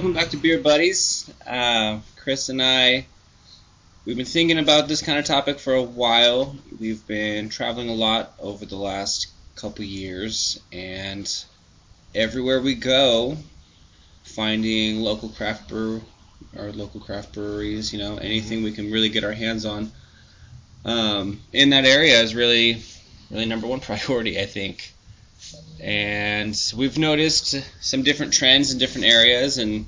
welcome back to Beer Buddies. Uh, Chris and I, we've been thinking about this kind of topic for a while. We've been traveling a lot over the last couple years, and everywhere we go, finding local craft brew or local craft breweries, you know, anything we can really get our hands on um, in that area is really, really number one priority, I think and we've noticed some different trends in different areas, and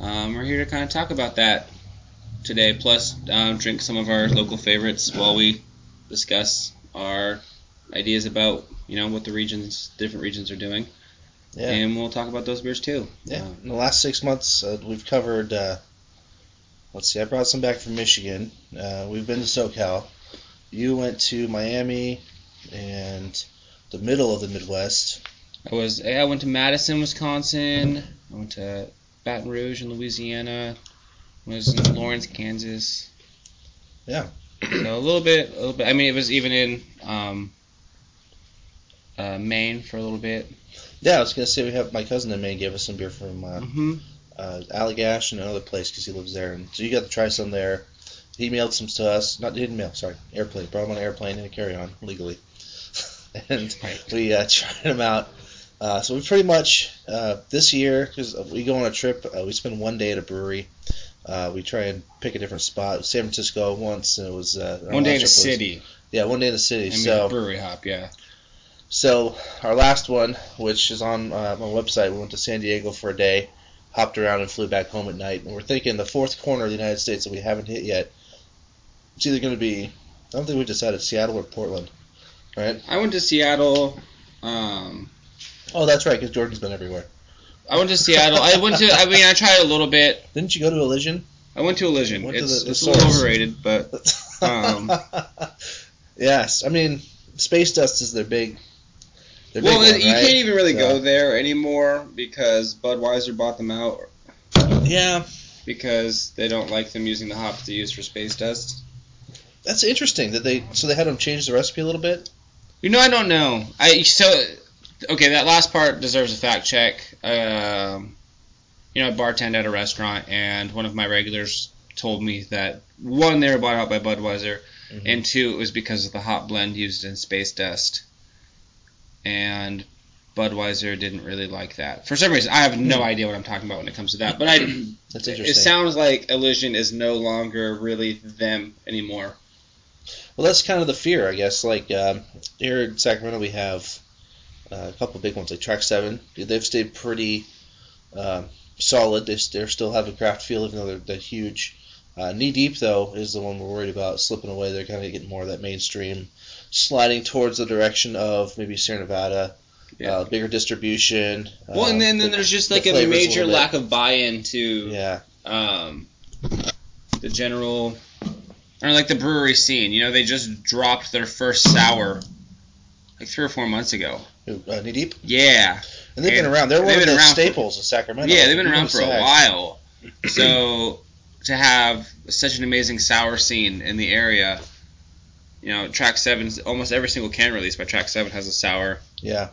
um, we're here to kind of talk about that today. Plus, um, drink some of our local favorites while we discuss our ideas about you know what the regions, different regions are doing. Yeah. And we'll talk about those beers too. Yeah. Um, in the last six months, uh, we've covered. Uh, let's see, I brought some back from Michigan. Uh, we've been to SoCal. You went to Miami and the middle of the Midwest. I was I went to Madison, Wisconsin. I went to Baton Rouge in Louisiana. Was in Lawrence, Kansas. Yeah. So a little bit, a little bit. I mean, it was even in um, uh, Maine for a little bit. Yeah, I was gonna say we have my cousin in Maine gave us some beer from uh, mm-hmm. uh, Allagash and another place because he lives there, and so you got to try some there. He mailed some to us. Not didn't mail, sorry, airplane. Brought them on an airplane in a carry on legally. and we uh, tried them out. Uh, so we pretty much uh, this year because we go on a trip, uh, we spend one day at a brewery. Uh, we try and pick a different spot. San Francisco once, and it was uh, one day in the was, city. Yeah, one day in the city. I mean, so brewery hop, yeah. So our last one, which is on my website, we went to San Diego for a day, hopped around and flew back home at night. And we're thinking the fourth corner of the United States that we haven't hit yet. It's either going to be, I don't think we've decided Seattle or Portland right? I went to Seattle. Um, oh, that's right, because Jordan's been everywhere. I went to Seattle. I went to. I mean, I tried a little bit. Didn't you go to Elysian? I went to Elysian. Went it's, to the, it's a little overrated, but. Um, yes, I mean, Space Dust is their big. Their well, big one, you right? can't even really so. go there anymore because Budweiser bought them out. Yeah. Because they don't like them using the hops they use for Space Dust. That's interesting that they so they had them change the recipe a little bit. You know, I don't know. I so okay. That last part deserves a fact check. Um, you know, I bartend at a restaurant, and one of my regulars told me that one, they were bought out by Budweiser, mm-hmm. and two, it was because of the hop blend used in Space Dust, and Budweiser didn't really like that for some reason. I have no hmm. idea what I'm talking about when it comes to that, but I. That's interesting. It sounds like Elysian is no longer really them anymore. Well, that's kind of the fear, I guess. Like um, here in Sacramento, we have uh, a couple big ones, like Track Seven. They've stayed pretty uh, solid. They, they still have a craft feel, even though they're, they're huge. Uh, Knee Deep, though, is the one we're worried about slipping away. They're kind of getting more of that mainstream, sliding towards the direction of maybe Sierra Nevada. Yeah. Uh, bigger distribution. Well, and then, then the, there's just like a major a lack of buy-in to yeah. um, the general or like the brewery scene. You know, they just dropped their first sour like three or four months ago. Uh, Knee Deep. Yeah. And they've and been around. They're one of the staples for, of Sacramento. Yeah, they've been around for a while. So to have such an amazing sour scene in the area, you know, Track Seven, almost every single can release by Track Seven has a sour. Yeah.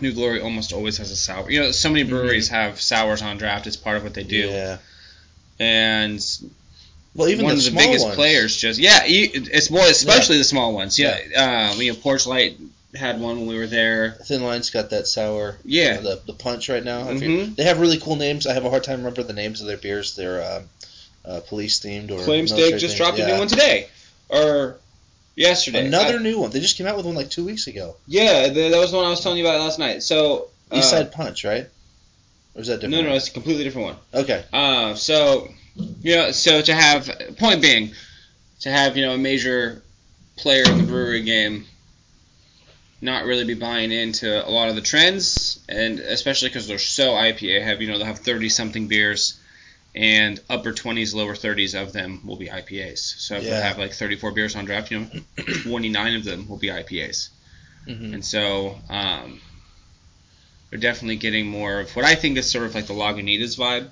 New Glory almost always has a sour. You know, so many breweries mm-hmm. have sours on draft. It's part of what they do. Yeah. And well, even one the of the biggest ones. players just yeah, it's more especially yeah. the small ones. Yeah, yeah. Um, you know, Porch Light had one when we were there. Thin Line's got that sour. Yeah, you know, the the punch right now. Mm-hmm. They have really cool names. I have a hard time remembering the names of their beers. They're uh, uh, police themed or Claimstake just dropped yeah. a new one today, or yesterday. Another I, new one. They just came out with one like two weeks ago. Yeah, the, that was the one I was telling you about last night. So East Side uh, Punch, right? Or is that different? No, no, it's a completely different one. Okay. Uh, so you know, so to have point being, to have you know a major player in the brewery game not really be buying into a lot of the trends, and especially because they're so IPA heavy. You know, they'll have 30 something beers, and upper 20s, lower 30s of them will be IPAs. So if yeah. they have like 34 beers on draft, you know, 29 of them will be IPAs. Mm-hmm. And so um, they're definitely getting more of what I think is sort of like the Lagunitas vibe.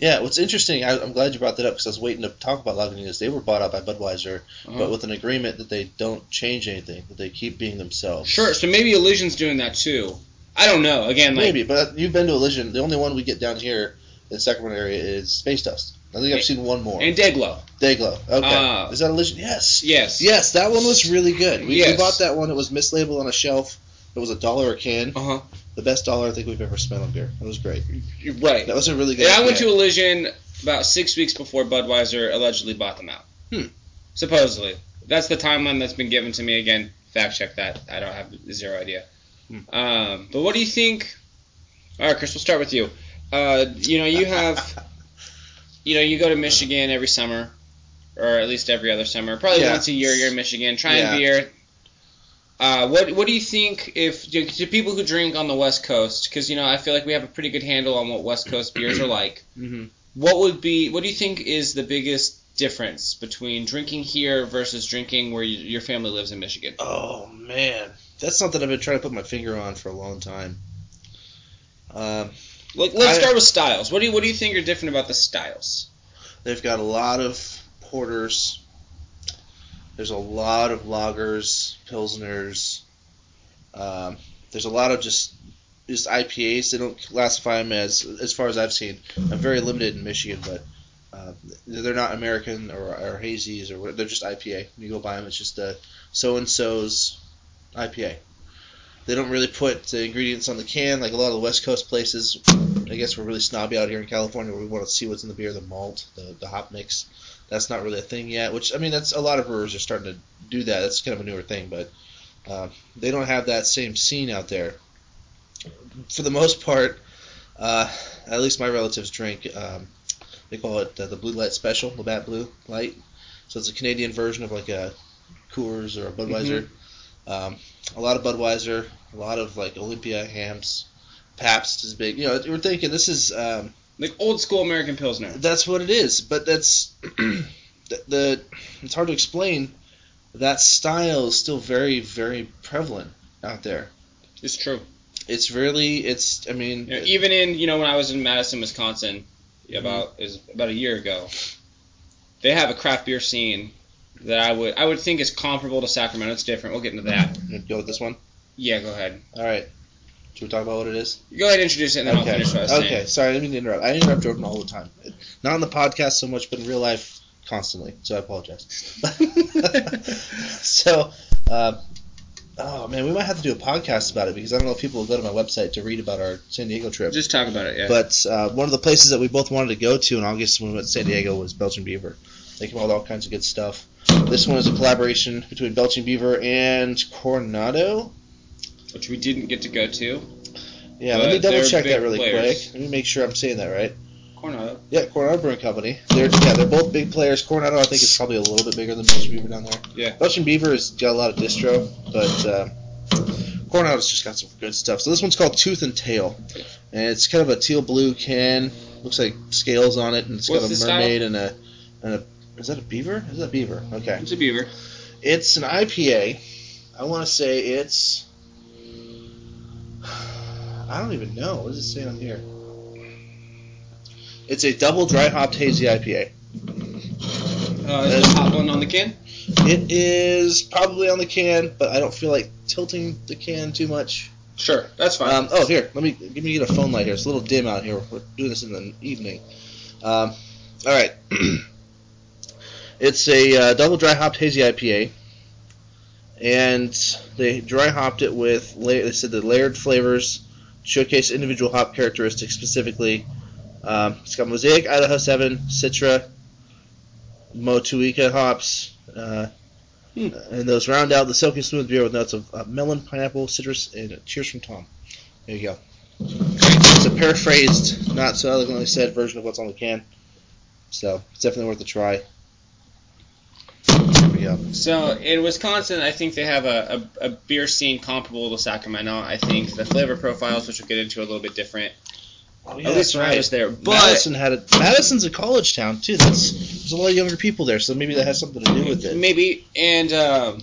Yeah, what's interesting, I, am glad you brought that up because I was waiting to talk about Lagunitas. They were bought out by Budweiser, uh-huh. but with an agreement that they don't change anything, that they keep being themselves. Sure, so maybe Elysian's doing that too. I don't know. Again, like, maybe, but you've been to Elysian. The only one we get down here in the Sacramento area is Space Dust. I think I've seen one more. And Dayglow. Dayglow. Okay. Uh, is that legend? Yes. Yes. Yes, that one was really good. We, we bought that one. It was mislabeled on a shelf. It was a dollar a can. Uh huh. The best dollar I think we've ever spent on beer. It was great. Right. That was a really good. And I went to Elysian about six weeks before Budweiser allegedly bought them out. Hmm. Supposedly. That's the timeline that's been given to me. Again, fact check that. I don't have zero idea. Hmm. Um, but what do you think? All right, Chris, we'll start with you. Uh, you know, you have, you know, you go to Michigan every summer, or at least every other summer. Probably Yeah. once a year you're in Michigan trying Yeah. beer. Uh, what what do you think if to, to people who drink on the West Coast? Because you know I feel like we have a pretty good handle on what West Coast beers are like. Mhm. What would be what do you think is the biggest difference between drinking here versus drinking where you, your family lives in Michigan? Oh man, that's something I've been trying to put my finger on for a long time. Um, Like, let's I- start with styles. What do you what do you think are different about the styles? they've got a lot of porters. There's a lot of lagers, pilsners. Um, there's a lot of just just IPAs. They don't classify them as, as far as I've seen. I'm very limited in Michigan, but uh, they're not American or, or hazies or what. They're just IPA. When you go buy them, it's just a so and so's IPA. They don't really put the ingredients on the can like a lot of the West Coast places. I guess we're really snobby out here in California where we want to see what's in the beer, the malt, the, the hop mix. That's not really a thing yet. Which I mean, that's a lot of brewers are starting to do that. That's kind of a newer thing, but uh, they don't have that same scene out there. For the most part, uh, at least my relatives drink. Um, they call it uh, the Blue Light Special, Labatt Blue Light. So it's a Canadian version of like a Coors or a Budweiser. Um, a lot of Budweiser, a lot of like Olympia Hamm's. Pabst is big. You know, we're thinking this is um, Like old school American Pilsner. that's what it is, but that's the, the it's hard to explain. That style is still very very prevalent out there. It's true. It's really it's I mean You know, even in you know when I was in Madison, Wisconsin, Mm-hmm. about is about a year ago, they have a craft beer scene that I would I would think is comparable to Sacramento. It's different. We'll get into that. go with this one. Yeah, go ahead. All right. Should we talk about what it is? Go ahead and introduce it, and then I'll okay. finish what I was okay. saying. Sorry, I didn't mean to interrupt. I interrupt Jordan all the time. Not on the podcast so much, but in real life constantly. So I apologize. so, uh, oh man, we might have to do a podcast about it because I don't know if people will go to my website to read about our San Diego trip. Just talk about it. Yeah. But uh, one of the places that we both wanted to go to in August when we went to San Diego was Belching Beaver. They came out with all kinds of good stuff. This one is a collaboration between Belching Beaver and Coronado. Which we didn't get to go to. Yeah, let me double check that really players. quick. Let me make sure I'm saying that right. Coronado. Yeah, Coronado Brewing Company. They're yeah, they're both big players. Coronado, I think, is probably a little bit bigger than Belching Beaver down there. Yeah. Belching Beaver has got a lot of distro, but uh, Coronado's just got some good stuff. So this one's called Tooth and Tail, and it's kind of a teal blue can. Looks like scales on it, and it's What's got a mermaid and a and a. Is that a beaver? Is that a beaver? Okay. It's a beaver. It's an IPA. I want to say it's. I don't even know. What does it say on here? It's a double dry hopped hazy IPA. Uh, is hot one on the can? It is probably on the can, but I don't feel like tilting the can too much. Sure, that's fine. Um, oh, here, let me give me get a phone light here. It's a little dim out here. We're doing this in the evening. Um, all right, it's a uh, double dry hopped hazy IPA, and they dry hopped it with. La- they said the layered flavors showcase individual hop characteristics specifically. Um, it's got Mosaic, Idaho Seven, Citra, Motueka hops. Uh, Hmm. And those round out the silky smooth beer with notes of uh, melon, pineapple, citrus, and cheers from Tom. There you go. It's a paraphrased, not so eloquently said version of what's on the can. So it's definitely worth a try. There. So in Wisconsin, I think they have a, a, a beer scene comparable to Sacramento. I think the flavor profiles, which we'll get into, are a little bit different. Oh, At least when I was there. But Madison had a Madison's a college town too. That's there's a lot of younger people there, so maybe that has something to do with it. maybe and um,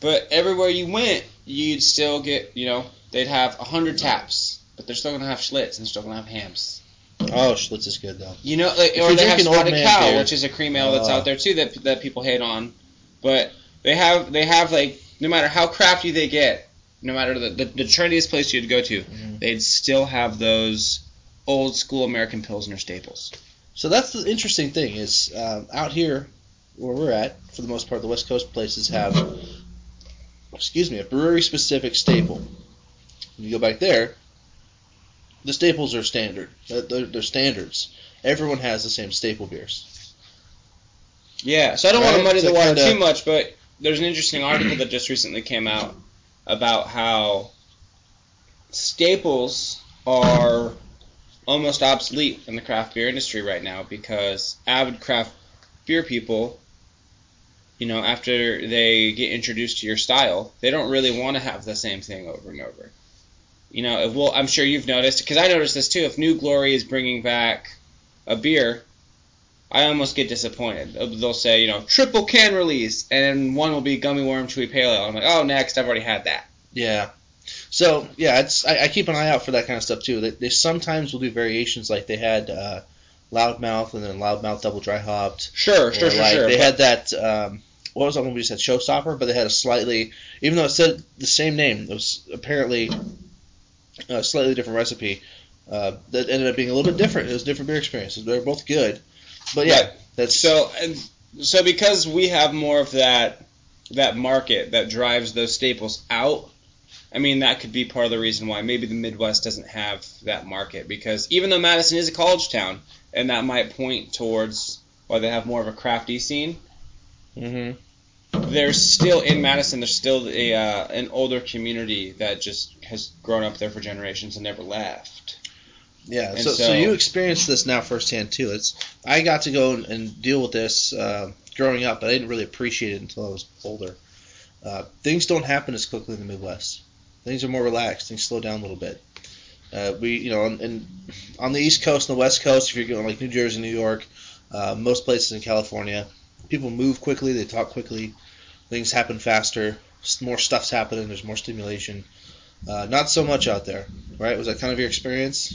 but everywhere you went, you'd still get you know they'd have a hundred taps, but they're still gonna have Schlitz and they're still gonna have Hamm's. Oh, Schlitz is good though. You know, like, If or they have Spotted Cow, beer- which is a cream ale that's Oh. out there too that that people hate on. But they have they have like no matter how crafty they get, no matter the the, the trendiest place you'd go to, Mhm. they'd still have those old school American Pilsner staples. So that's the interesting thing is um, out here where we're at, for the most part, the West Coast places have, excuse me, a brewery specific staple. When you go back there, the staples are standard. Uh, they're, they're standards. Everyone has the same staple beers. Yeah, so I don't want to muddy So the water kinda- too much, but there's an interesting article that just recently came out about how staples are almost obsolete in the craft beer industry right now because avid craft beer people, you know, after they get introduced to your style, they don't really want to have the same thing over and over. You know, well, I'm sure you've noticed because I noticed this too. If New Glory is bringing back a beer, I almost get disappointed. They'll say, you know, triple can release, and one will be gummy worm chewy pale ale. I'm like, oh, next, I've already had that. Yeah. So yeah, it's I, I keep an eye out for that kind of stuff too. They, they sometimes will do variations like they had uh, loudmouth and then loudmouth double dry hopped. Sure, sure, sure, like, sure. They had that. Um, what was that one we just had Showstopper, but they had a slightly, even though it said the same name, it was apparently a slightly different recipe. Uh, that ended up being a little bit different. It was a different beer experiences. They were both good, but yeah, Right. that's So and so because we have more of that that market that drives those staples out. I mean that could be part of the reason why maybe the Midwest doesn't have that market because even though Madison is a college town and that might point towards why they have more of a crafty scene, hmm there's still in Madison there's still a uh, an older community that just has grown up there for generations and never left. Yeah, so, so so- you experienced this now firsthand too. It's I got to go and, and deal with this uh, growing up, but I didn't really appreciate it until I was older. Uh, things don't happen as quickly in the Midwest. Things are more relaxed. Things slow down a little bit. Uh, we, you know, on, and on the East Coast and the West Coast, if you're going like New Jersey, New York, uh, most places in California, people move quickly. They talk quickly. Things happen faster. More stuff's happening. There's more stimulation. Uh, not so much out there, right? Was that kind of your experience?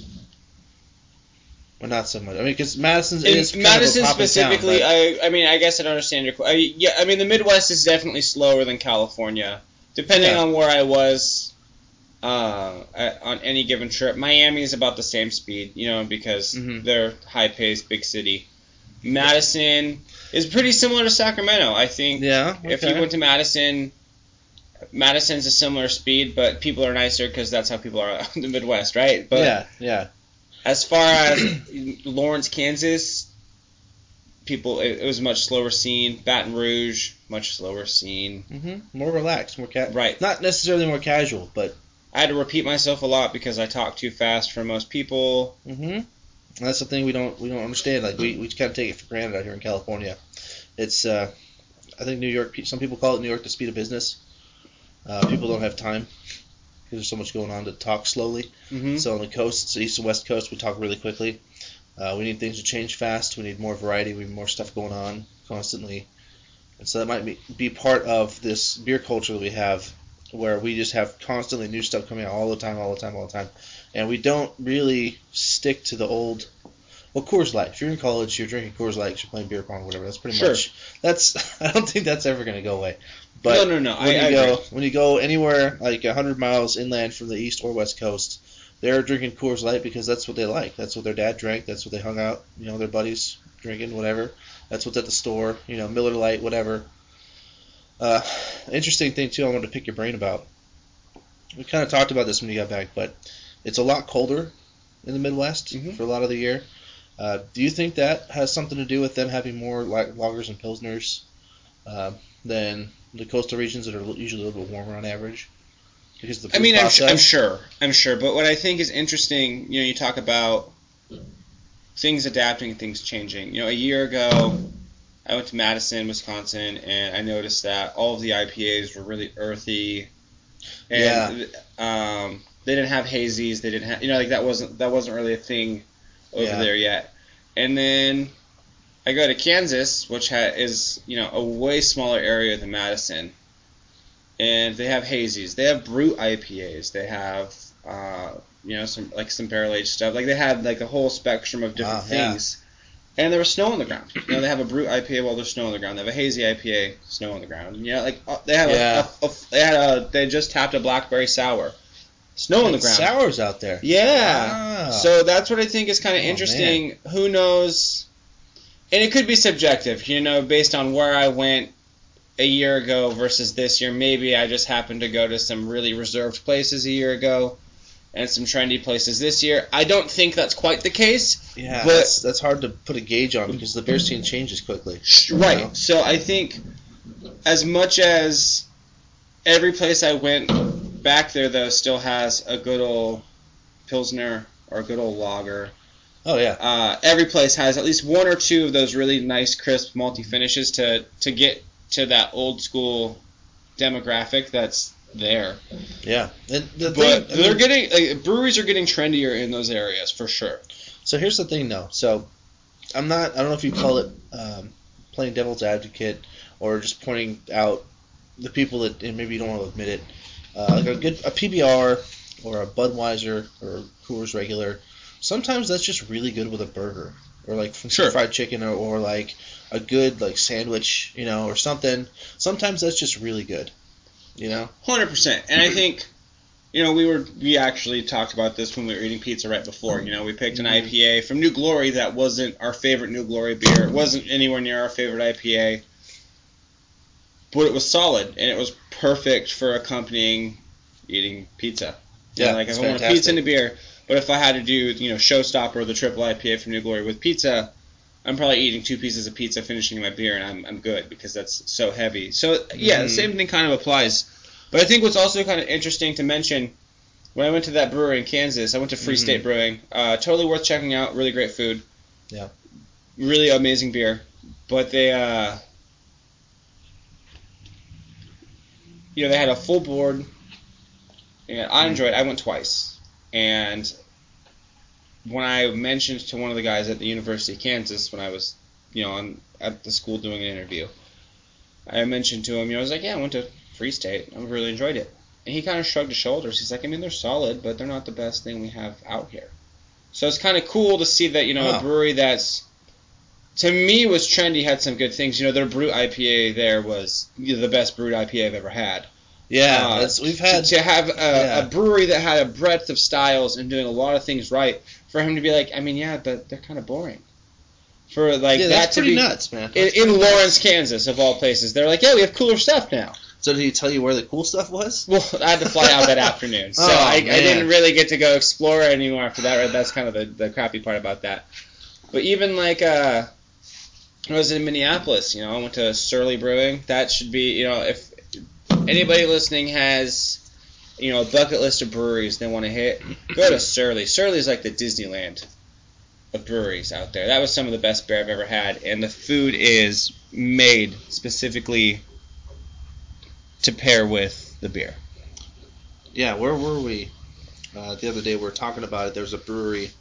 Well, not so much. I mean, because Madison In is Madison specifically, town, I I mean I guess I don't understand your. que- I, yeah, I mean the Midwest is definitely slower than California, depending Yeah. on where I was. Uh, at, on any given trip, Miami is about the same speed, you know, because Mhm. they're high-paced, big city. Madison is pretty similar to Sacramento. I think yeah. if you went to Madison, Madison's a similar speed, but people are nicer because that's how people are in the Midwest, right? But yeah, yeah. as far as Lawrence, Kansas, people it, it was a much slower scene. Baton Rouge, much slower scene. Mm-hmm. More relaxed, more ca- Right. Not necessarily more casual, but I had to repeat myself a lot because I talk too fast for most people. Hmm that's the thing we don't we don't understand. Like we, we kind of take it for granted out here in California. It's uh, I think New York. Some people call it New York the speed of business. Uh, people don't have time because there's so much going on to talk slowly. Mm-hmm. So on the coasts, east and west coast, we talk really quickly. Uh, we need things to change fast. We need more variety. We need more stuff going on constantly. And so that might be, be part of this beer culture that we have, where we just have constantly new stuff coming out all the time, all the time, all the time, and we don't really stick to the old. Well, Coors Light. If you're in college, you're drinking Coors Light, you're playing beer pong, whatever. That's pretty Sure. much. That's. I don't think that's ever going to go away. But no, no, no. when I, you I go agree. when you go anywhere like hundred miles inland from the east or west coast, they're drinking Coors Light because that's what they like. That's what their dad drank. That's what they hung out. You know, their buddies drinking whatever. That's what's at the store. You know, Miller Lite, whatever. Uh, interesting thing too. I wanted to pick your brain about. We kind of talked about this when you got back, but it's a lot colder in the Midwest Mhm. for a lot of the year. Uh, do you think that has something to do with them having more like lagers and pilsners uh, than the coastal regions that are usually a little bit warmer on average? Because the I mean, I'm, su- I'm sure. I'm sure. But what I think is interesting, you know, you talk about things adapting things changing. You know, a year ago, I went to Madison, Wisconsin, and I noticed that all of the IPAs were really earthy. And um, they didn't have hazies. They didn't have, you know, like that wasn't that wasn't really a thing over Yeah. there yet. And then I go to Kansas, which ha- is you know a way smaller area than Madison, and they have hazies. They have brut IPAs. They have uh, you know some like some barrel aged stuff. Like they had like a whole spectrum of different Wow, yeah. And there was snow on the ground. You know, they have a brut IPA while there's snow on the ground. They have a hazy IPA, snow on the ground. You know, like uh, they have Yeah. a, a, a, they had a they just tapped a blackberry sour, snow on the ground. Sours out there. Yeah. Ah. So that's what I think is kind of Oh, interesting. Who knows? And it could be subjective, you know, based on where I went a year ago versus this year. Maybe I just happened to go to some really reserved places a year ago and some trendy places this year. I don't think that's quite the case. yeah, but- that's, that's hard to put a gauge on because the beer scene changes quickly. Right. know? So I think as much as every place I went back there though still has a good old pilsner or a good old lager. Oh yeah. Uh, every place has at least one or two of those really nice crisp multi finishes to to get to that old school demographic that's there. Yeah. And the But thing, they're mean- getting like, breweries are getting trendier in those areas for sure. So here's the thing, though. So I'm not. I don't know if you call it um, playing devil's advocate or just pointing out the people that and maybe you don't want to admit it. Uh, like a good a PBR or a Budweiser or Coors Regular. Sometimes that's just really good with a burger or like Sure. fried chicken or, or like a good like sandwich, you know, or something. Sometimes that's just really good. You know. Hundred percent. And I think, you know, we were we actually talked about this when we were eating pizza right before. You know, we picked an Mhm. IPA from New Glory that wasn't our favorite New Glory beer. It wasn't anywhere near our favorite IPA. But it was solid and it was perfect for accompanying eating pizza. You know, Yeah, like if it's I want a pizza and a beer, but if I had to do, you know, Showstopper or the triple IPA from New Glory with pizza, I'm probably eating two pieces of pizza, finishing my beer, and I'm, I'm good because that's so heavy. So yeah, the Mhm. same thing kind of applies. But I think what's also kind of interesting to mention, when I went to that brewery in Kansas, I went to Free Mhm. State Brewing. Uh, totally worth checking out. Really great food. Yeah. Really amazing beer. But they, uh, you know, they had a full board. And I Mhm. enjoyed. it. I went twice, and when I mentioned to one of the guys at the University of Kansas when I was, you know, on, at the school doing an interview, I mentioned to him, you know, I was like, yeah, I went to Free State. I really enjoyed it. And he kind of shrugged his shoulders. He's like, I mean, they're solid, but they're not the best thing we have out here. So it's kind of cool to see that, you know, a brewery that's, to me, was trendy, had some good things. You know, their Brut IPA there was you know, the best Brut IPA I've ever had. Yeah. Uh, we've to- had. to, have a, yeah. a brewery that had a breadth of styles and doing a lot of things right for him to be like, I mean, yeah, but they're kind of boring. For like yeah, that that's to pretty be nuts, man. in, That's in nuts. Lawrence, Kansas, of all places, they're like, yeah, we have cooler stuff now. So did he tell you where the cool stuff was? Well, I had to fly out that afternoon, so Oh, I, I didn't really get to go explore anymore after that. Right? That's kind of the, the crappy part about that. But even like uh, I was in Minneapolis, you know, I went to Surly Brewing. That should be, you know, if anybody listening has, you know, a bucket list of breweries they want to hit, go to Surly. Surly is like the Disneyland of breweries out there. That was some of the best beer I've ever had, and the food is made specifically to pair with the beer. Yeah, where were we? Uh, the other day we were talking about it. There was a brewery,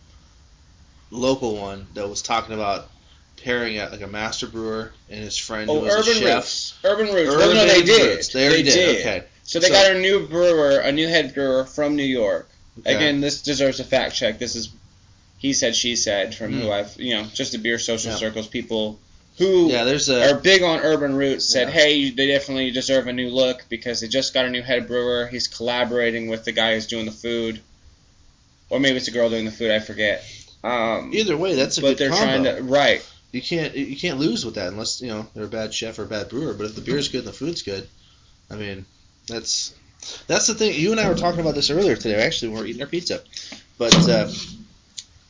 local one, that was talking about pairing it like a master brewer and his friend Oh, who was a Urban chef. Roots. Urban Roots. well, no, Urban they did. Roots. They already did. Okay. So they So- got a new brewer, a new head brewer from New York. Okay. Again, this deserves a fact check. This is he said, she said from Mhm. who I've, you know, just the beer social Yeah. circles people who Yeah, there's are big on Urban Roots said, Yeah. hey, they definitely deserve a new look because they just got a new head brewer. He's collaborating with the guy who's doing the food, or maybe it's a girl doing the food. I forget. Um, either way. That's a but good they're combo. trying to right. You can't you can't lose with that unless you know they're a bad chef or a bad brewer. But if the beer's good and the food's good, I mean, that's that's the thing. You and I were talking about this earlier today. Actually, when we were eating our pizza, but uh,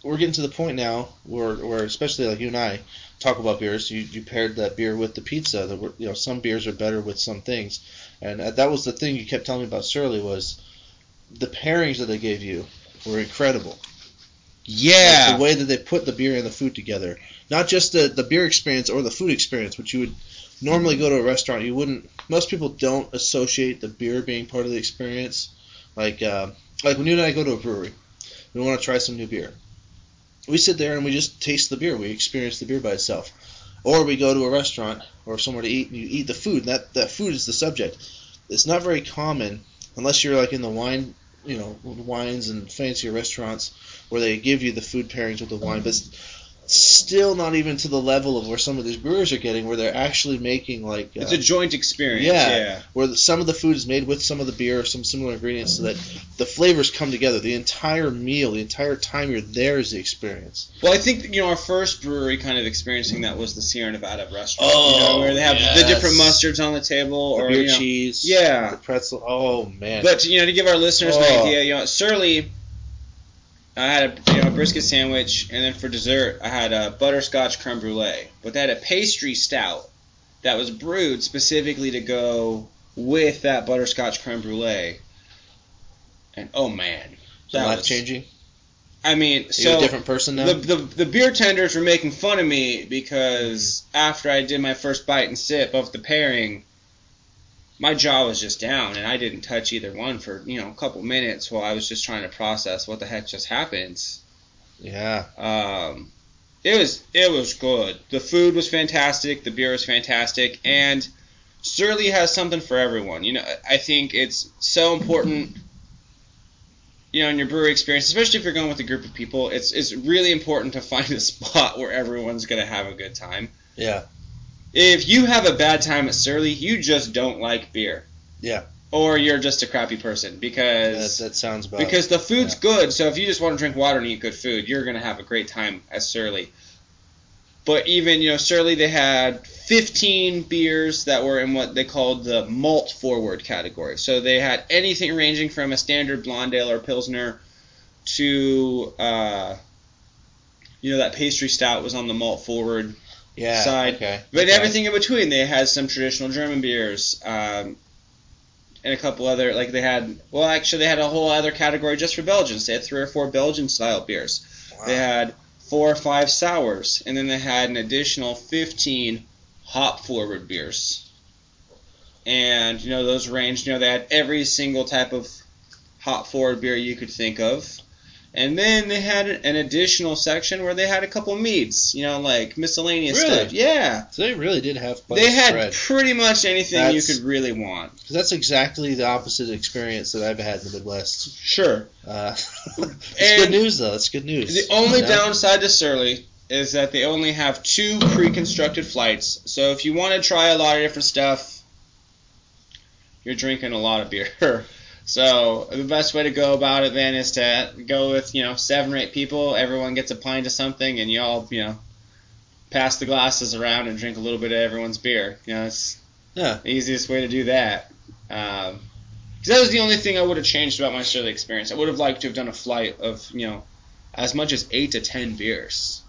we're getting to the point now where where especially like you and I talk about beers. You you paired that beer with the pizza. That were, you know some beers are better with some things, and uh, that was the thing you kept telling me about Surly was the pairings that they gave you were incredible. Yeah. Like the way that they put the beer and the food together. Not just the, the beer experience or the food experience, which you would normally go to a restaurant. You wouldn't. Most people don't associate the beer being part of the experience. Like uh, like when you and I go to a brewery, we want to try some new beer. We sit there and we just taste the beer. We experience the beer by itself. Or we go to a restaurant or somewhere to eat and you eat the food. And that that food is the subject. It's not very common unless you're like in the wine, you know, wines and fancier restaurants where they give you the food pairings with the wine. But still not even to the level of where some of these brewers are getting, where they're actually making like uh, It's a joint experience. yeah, Yeah. where the, some of the food is made with some of the beer, or some similar ingredients, so that the flavors come together. The entire meal, the entire time you're there is the experience. Well, I think you know our first brewery kind of experiencing that was the Sierra Nevada restaurant. you Oh, know, where they have the different mustards on the table, The or beer you know. cheese, Yeah. the pretzel. Oh man, But you know, to give our listeners an Oh. idea, you know, Surly, I had a you know a brisket sandwich, and then for dessert, I had a butterscotch creme brulee. But they had a pastry stout that was brewed specifically to go with that butterscotch creme brulee. And oh man, that life was changing. I mean, You're so a different person now. the, the the beer tenders were making fun of me because after I did my first bite and sip of the pairing, my jaw was just down and I didn't touch either one for you know a couple minutes while I was just trying to process what the heck just happened. yeah, Um, it was it was good. The food was fantastic. The beer was fantastic, and Surly has something for everyone. You know, I think it's so important. You know, in your brewery experience, especially if you're going with a group of people, it's it's really important to find a spot where everyone's gonna have a good time. yeah, If you have a bad time at Surly, you just don't like beer. Yeah. Or you're just a crappy person because that sounds about. because the food's yeah. good. So if you just want to drink water and eat good food, you're gonna have a great time at Surly. But even you know Surly, they had 15 beers that were in what they called the malt forward category. So they had anything ranging from a standard blonde ale or pilsner to uh, you know that pastry stout was on the malt forward yeah, side. Okay, but okay. everything in between, they had some traditional German beers, um, and a couple other like they had. Well, actually, they had a whole other category just for Belgians. They had three or four Belgian style beers. Wow. They had four or five sours, and then they had an additional fifteen hop forward beers. And you know those ranged. You know they had every single type of hop forward beer you could think of. And then they had an additional section where they had a couple meads, you know, like miscellaneous Really? stuff. Yeah. So they really did have quite They had spread. pretty much anything you could really want. that's exactly the opposite experience that I've had in the Midwest. Sure. Uh, it's good news though. It's good news. The only downside to Surly is that they only have two pre-constructed flights. So if you want to try a lot of different stuff, you're drinking a lot of beer. So the best way to go about it then is to go with you know seven or eight people. Everyone gets a pint of something, and you all you know pass the glasses around and drink a little bit of everyone's beer. You know, it's Yeah. the easiest way to do that. Um 'cause that was the only thing I would have changed about my Surly experience. I would have liked to have done a flight of you know as much as eight to ten beers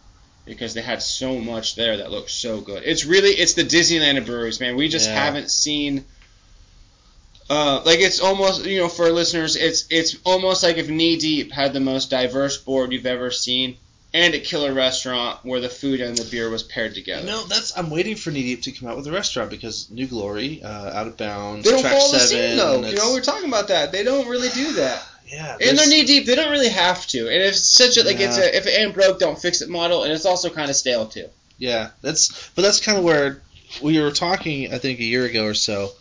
because they had so much there that looked so good. It's really it's the Disneyland of breweries, man. We just Yeah. haven't seen. Uh, like it's almost you know for listeners, it's it's almost like if Knee Deep had the most diverse board you've ever seen, and a killer restaurant where the food and the beer was paired together. No, that's I'm waiting for Knee Deep to come out with a restaurant because New Glory, uh, Out of Bounds, They don't Track follow the Seven. scene though. You know, we're talking about that. They don't really do that. yeah, And they're knee deep. They don't really have to. And if it's such a like it's a if it ain't broke, don't fix it model. And it's also kind of stale too. Yeah, that's but that's kind of where we were talking. I think a year ago or so.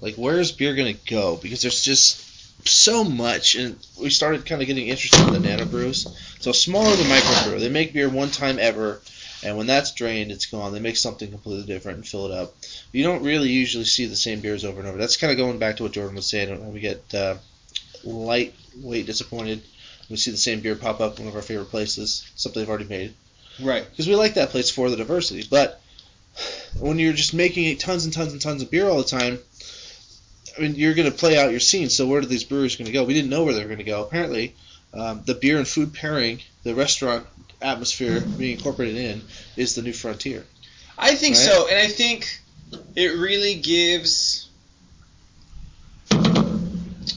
Like, where's beer gonna go? Because there's just so much, and we started kind of getting interested in the nano brews. So smaller than microbrew, they make beer one time ever, and when that's drained, it's gone. They make something completely different and fill it up. You don't really usually see the same beers over and over. That's kind of going back to what Jordan was saying. We get uh, lightweight disappointed. We see the same beer pop up in one of our favorite places, something they've already made Right. because we like that place for the diversity. But when you're just making tons and tons and tons of beer all the time, I mean, you're going to play out your scene. So where are these breweries going to go? We didn't know where they were going to go. Apparently, um, the beer and food pairing, the restaurant atmosphere being incorporated in, is the new frontier. I think Right? so, and I think it really gives.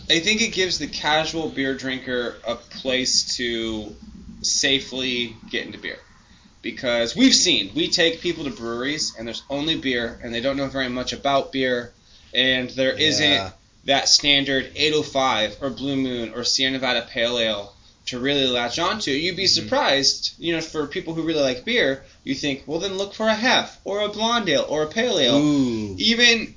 I think it gives the casual beer drinker a place to safely get into beer. Because we've seen, we take people to breweries and there's only beer and they don't know very much about beer and there Yeah. not that standard 805 or Blue Moon or Sierra Nevada Pale Ale to really latch onto. You'd be Mhm. surprised, you know, for people who really like beer, you think, well, then look for a Hef or a Blonde Ale or a Pale Ale. Ooh. Even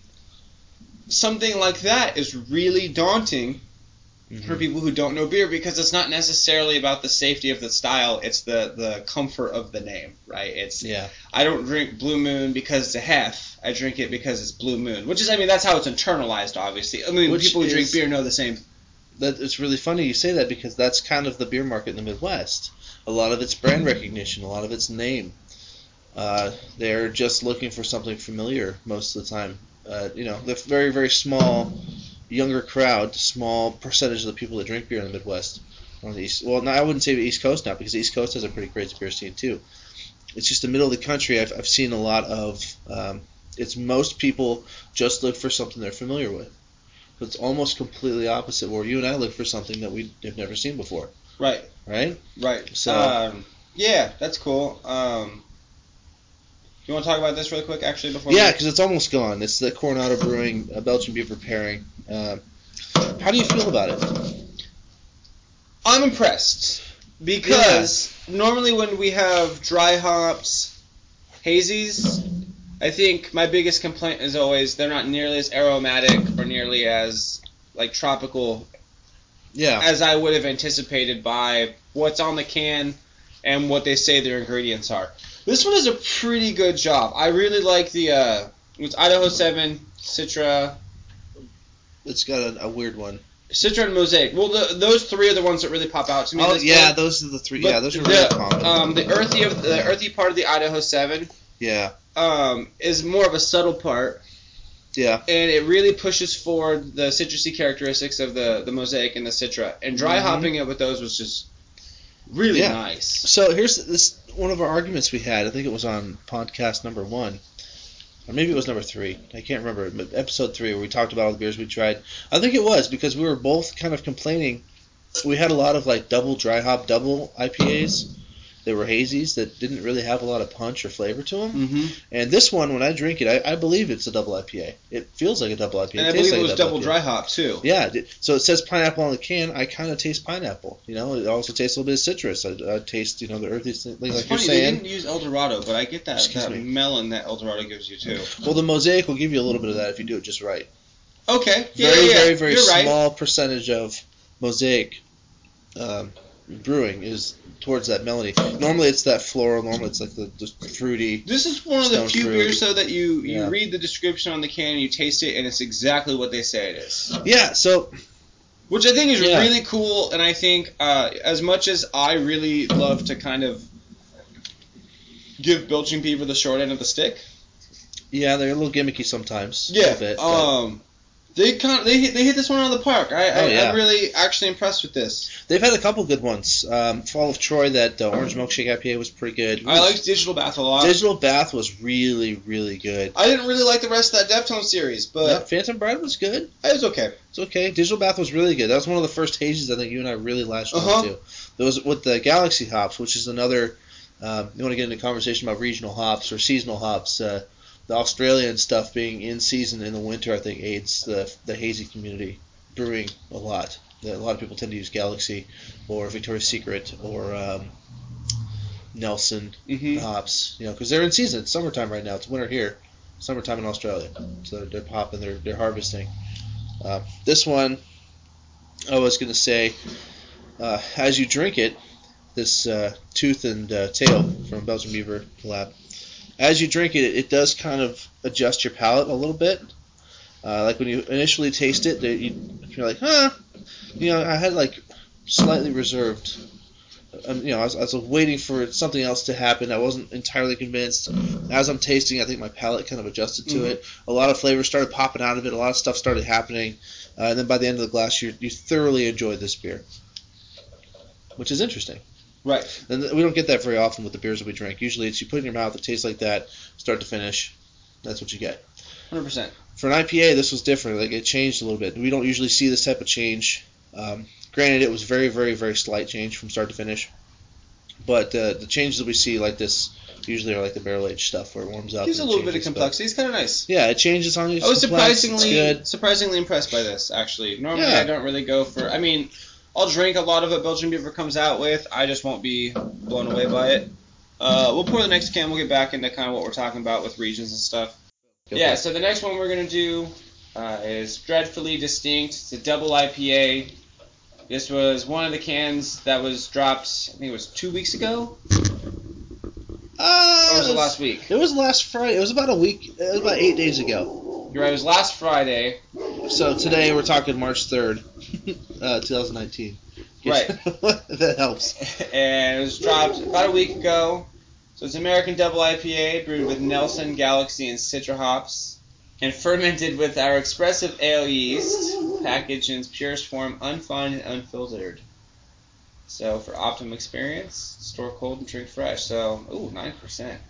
something like that is really daunting mm-hmm. for people who don't know beer because it's not necessarily about the safety of the style. It's the the comfort of the name, right? It's yeah. I don't drink Blue Moon because it's a hef. I drink it because it's Blue Moon, which is I mean that's how it's internalized. Obviously, I mean which people who drink beer know the same. That it's really funny you say that because that's kind of the beer market in the Midwest. A lot of it's brand recognition, a lot of it's name. Uh, they're just looking for something familiar most of the time. Uh, you know, they're very very small younger crowd, small percentage of the people that drink beer in the Midwest. On the East, well, no, I wouldn't say the East Coast now because the East Coast has a pretty great beer scene too. It's just the middle of the country. I've, I've seen a lot of. Um, it's most people just look for something they're familiar with. So It's almost completely opposite where you and I look for something that we have never seen before. Right. Right. Right. So. Um, yeah, that's cool. Um, you want to talk about this really quick, actually, before? Yeah, because it's almost gone. It's the Coronado Brewing a Belching Beaver pairing. Uh, how do you feel about it? I'm impressed because yeah. normally when we have dry hops, hazies, I think my biggest complaint is always they're not nearly as aromatic or nearly as like tropical. Yeah. As I would have anticipated by what's on the can and what they say their ingredients are. This one does a pretty good job. I really like the uh, it's Idaho Seven, Citra. It's got a, a weird one. Citra and Mosaic. Well, the, those three are the ones that really pop out to me. Oh yeah, those are the three. But yeah, those are the, really common. Um, the earthy of the earthy part of the Idaho Seven. Yeah. Um, is more of a subtle part. Yeah. And it really pushes forward the citrusy characteristics of the the Mosaic and the Citra. And dry mm-hmm. hopping it with those was just really yeah. nice. So here's this one of our arguments we had. I think it was on podcast number one, or maybe it was number three. I can't remember. But episode three, where we talked about all the beers we tried. I think it was because we were both kind of complaining. We had a lot of like double dry hop double IPAs they were hazies that didn't really have a lot of punch or flavor to them. Mm-hmm. And this one, when I drink it, I, I, believe it's a double IPA. It feels like a double IPA. And I believe like it was double, double dry hop too. Yeah. So it says pineapple on the can. I kind of taste pineapple. You know, it also tastes a little bit of citrus. I, I taste, you know, the earthy thing like it's you're funny, saying. They didn't use El Dorado, but I get that, that melon that El Dorado gives you too. Well, the mosaic will give you a little bit of that if you do it just right. Okay. Yeah, very, yeah, yeah. very, very You're small right. percentage of mosaic um, brewing is towards that melody. Normally it's that floral. Normally it's like the, the fruity. This is one of the few fruit. beers though that you you yeah. read the description on the can and you taste it and it's exactly what they say it is. Yeah. So. Which I think is yeah. really cool, and I think uh, as much as I really love to kind of give Belching Beaver the short end of the stick. Yeah, they're a little gimmicky sometimes. Yeah. Bit, um, they kind of, they they hit this one out of the park. I, oh, I yeah. I'm really actually impressed with this. They've had a couple good ones. Um, Fall of Troy, that uh, orange milkshake IPA was pretty good. I liked Digital Bath a lot. Digital Bath was really really good. I didn't really like the rest of that Deftone series, but yeah, Phantom Bride was good. It was okay. It's okay. Digital Bath was really good. That was one of the first hazies I think you and I really latched uh-huh. onto. Those with the Galaxy hops, which is another. Um, you want to get into conversation about regional hops or seasonal hops. Uh, the Australian stuff being in season in the winter, I think aids the the hazy community brewing a lot. A lot of people tend to use Galaxy or Victoria's Secret or um, Nelson mm-hmm. hops, you know, because they're in season. It's summertime right now. It's winter here, summertime in Australia, so they're popping, they're they're harvesting. Uh, this one, I was gonna say, uh, as you drink it, this uh, tooth and uh, tail from Belching Beaver Lab as you drink it, it does kind of adjust your palate a little bit. Uh, like when you initially taste it, you, you're like, huh, you know, I had like slightly reserved. Um, you know, I was, I was waiting for something else to happen. I wasn't entirely convinced. As I'm tasting, I think my palate kind of adjusted to mm-hmm. it. A lot of flavors started popping out of it. A lot of stuff started happening, uh, and then by the end of the glass, you you thoroughly enjoyed this beer, which is interesting. Right. And we don't get that very often with the beers that we drink. Usually it's you put it in your mouth, it tastes like that, start to finish. That's what you get. 100%. For an IPA, this was different. Like it changed a little bit. We don't usually see this type of change. Um, granted, it was very, very, very slight change from start to finish. But uh, the changes that we see like this usually are like the barrel aged stuff where it warms up. Gives a little bit of complexity. It's kind of nice. Yeah, it changes on you. I was surprisingly surprisingly impressed by this. Actually, normally yeah. I don't really go for. I mean, I'll drink a lot of it Belching Beaver comes out with. I just won't be blown away by it. Uh, we'll pour the next can. We'll get back into kind of what we're talking about with regions and stuff. yeah, so the next one we're going to do uh, is Dreadfully Distinct. It's a double IPA. This was one of the cans that was dropped. I think it was two weeks ago. Uh, Or was it last week? It was last Friday. It was about a week. It was about eight days ago. You're right. It was last Friday. So today we're talking March third, uh, 2019. Right. that helps. and it was dropped about a week ago. So it's American Double IPA brewed with Nelson, Galaxy, and Citra hops, and fermented with our expressive ale yeast, packaged in its purest form, unfined and unfiltered. So for optimum experience, store cold and drink fresh. So ooh, nine percent.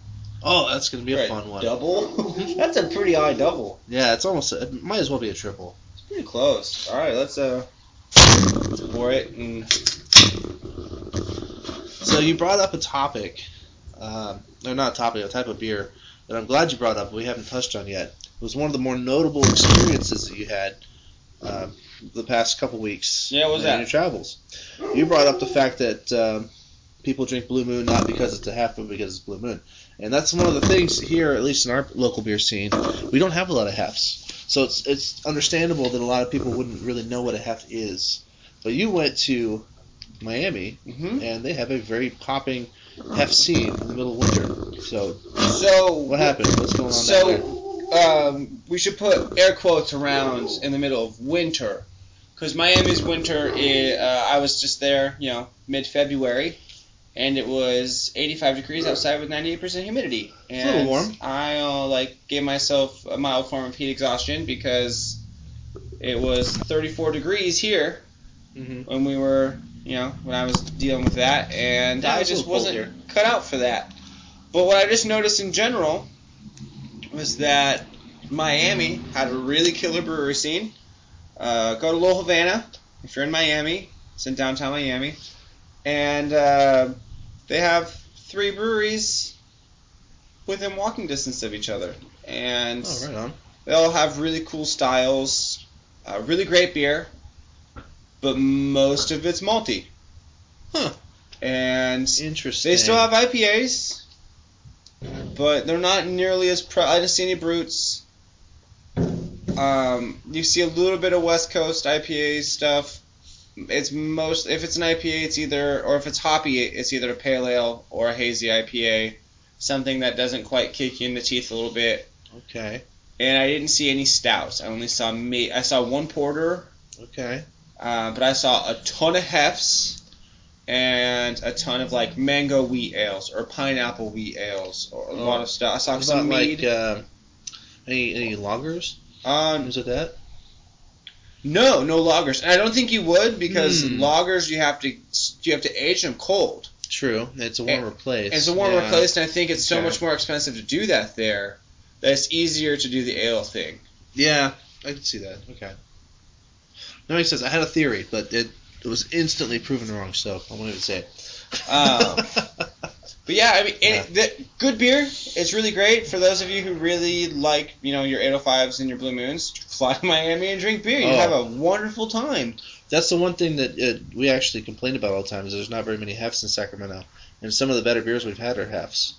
Oh, that's gonna be a fun one. Double. That's a pretty high double. Yeah, it's almost. It might as well be a triple. It's pretty close. All right, let's uh, let's pour it and So you brought up a topic, um, or not a topic, a type of beer that I'm glad you brought up. We haven't touched on yet. It was one of the more notable experiences that you had um, the past couple weeks. Yeah, what was in that? Your travels. You brought up the fact that um, people drink Blue Moon not because it's a half, but because it's Blue Moon, and that's one of the things here, at least in our local beer scene. We don't have a lot of hefts, so it's it's understandable that a lot of people wouldn't really know what a heft is. But you went to Miami, Mhm. and they have a very popping heft scene in the middle of winter. So so what happened? What's going on So, there? um, we should put air quotes around in the middle of winter, because Miami's winter. i uh, I was just there, you know, mid-February, and it was 85 degrees outside with 98% humidity. And It's a little warm. I uh, like gave myself a mild form of heat exhaustion because it was 34 degrees here Mm-hmm. when we were, you know, when I was dealing with that, and Yeah, I just wasn't cut out for that. But what I just noticed in general was that Miami had a really killer brewery scene. Uh, go to Little Havana if you're in Miami. It's in downtown Miami, and uh, they have three breweries within walking distance of each other, and Oh, right on. they all have really cool styles, uh, really great beer, but most of it's malty. Huh. And Interesting. they still have IPAs, but they're not nearly as pro. I didn't see any bruts. Um, you see a little bit of West Coast IPA stuff. It's most if it's an IPA, it's either or if it's hoppy, it's either a pale ale or a hazy IPA, something that doesn't quite kick you in the teeth a little bit. Okay. And I didn't see any stouts. I only saw me. I saw one porter, Okay. uh, but I saw a ton of hefts and a ton of like mango wheat ales or pineapple wheat ales or a Oh. lot of stuff. I saw some about mead. like uh, any any lagers? um, Things like that. No, no lagers, and I don't think you would because lagers you have to you have to age them cold. True. It's a warmer place. It's a warmer Yeah. place, and I think it's so much more expensive to do that there. That it's easier to do the ale thing. Yeah, I can see that. Okay. That makes sense. I had a theory, but it, it was instantly proven wrong, so I won't even say it. Um, But yeah, I mean, Yeah. it, the, good beer. It's really great for those of you who really like, you know, your 805s and your Blue Moons. Fly to Miami and drink beer. You Oh. have a wonderful time. That's the one thing that uh, we actually complain about all the time is there's not very many hefts in Sacramento, and some of the better beers we've had are hefts.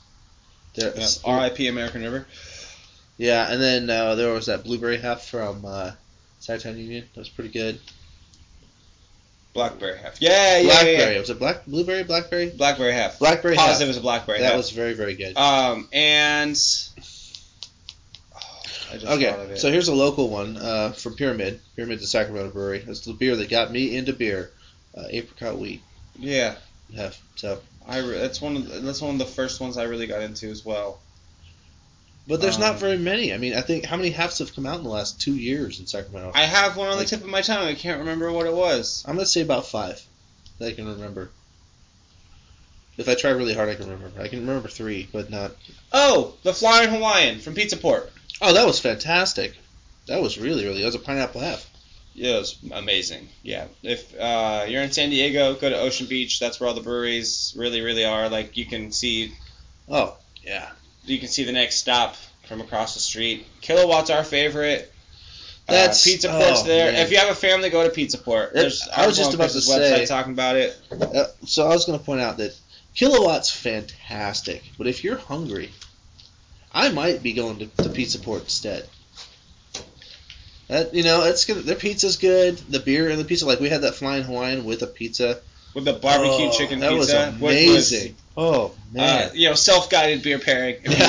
Yeah, R.I.P. American River. yeah, and then uh, there was that blueberry heft from uh, Sactown Union. That was pretty good. Blackberry half. Yeah, yeah, Blackberry. yeah, yeah. Was it black blueberry? Blackberry? Blackberry Hef. Blackberry Positive was a Blackberry That Hef. was very very good. Um, and. Oh, I just thought of Okay, so here's a local one uh, from Pyramid. Pyramid a Sacramento brewery. It's the beer that got me into beer. Uh, apricot wheat yeah, heft. So, I re- that's one of the, that's one of the first ones I really got into as well. But there's Um, not very many. I mean, I think how many hefts have come out in the last two years in Sacramento? I have one on Like- the tip of my tongue. I can't remember what it was. I'm gonna say about five that I can remember. If I try really hard, I can remember. I can remember three, but not. Oh, the Flying Hawaiian from Pizza Port. Oh, that was fantastic. That was really, really. That was a pineapple half. Yeah, it was amazing. Yeah, if uh, you're in San Diego, go to Ocean Beach. That's where all the breweries really, really are. Like you can see, Oh, yeah. You can see the next stop from across the street. Kilowatt's our favorite. That's- uh, Pizza Port's oh, there. man. if you have a family, go to Pizza Port. There's I was just about to say- website talking about it. Uh, so I was gonna point out that Kilowatt's fantastic, but if you're hungry, I might be going to, to Pizza Port instead. That, you know, it's good. Their pizza's good. The beer and the pizza, like we had that flying Hawaiian with a pizza. With the barbecue Oh, chicken that was pizza. which amazing. oh man, uh, you know, self-guided beer pairing, if you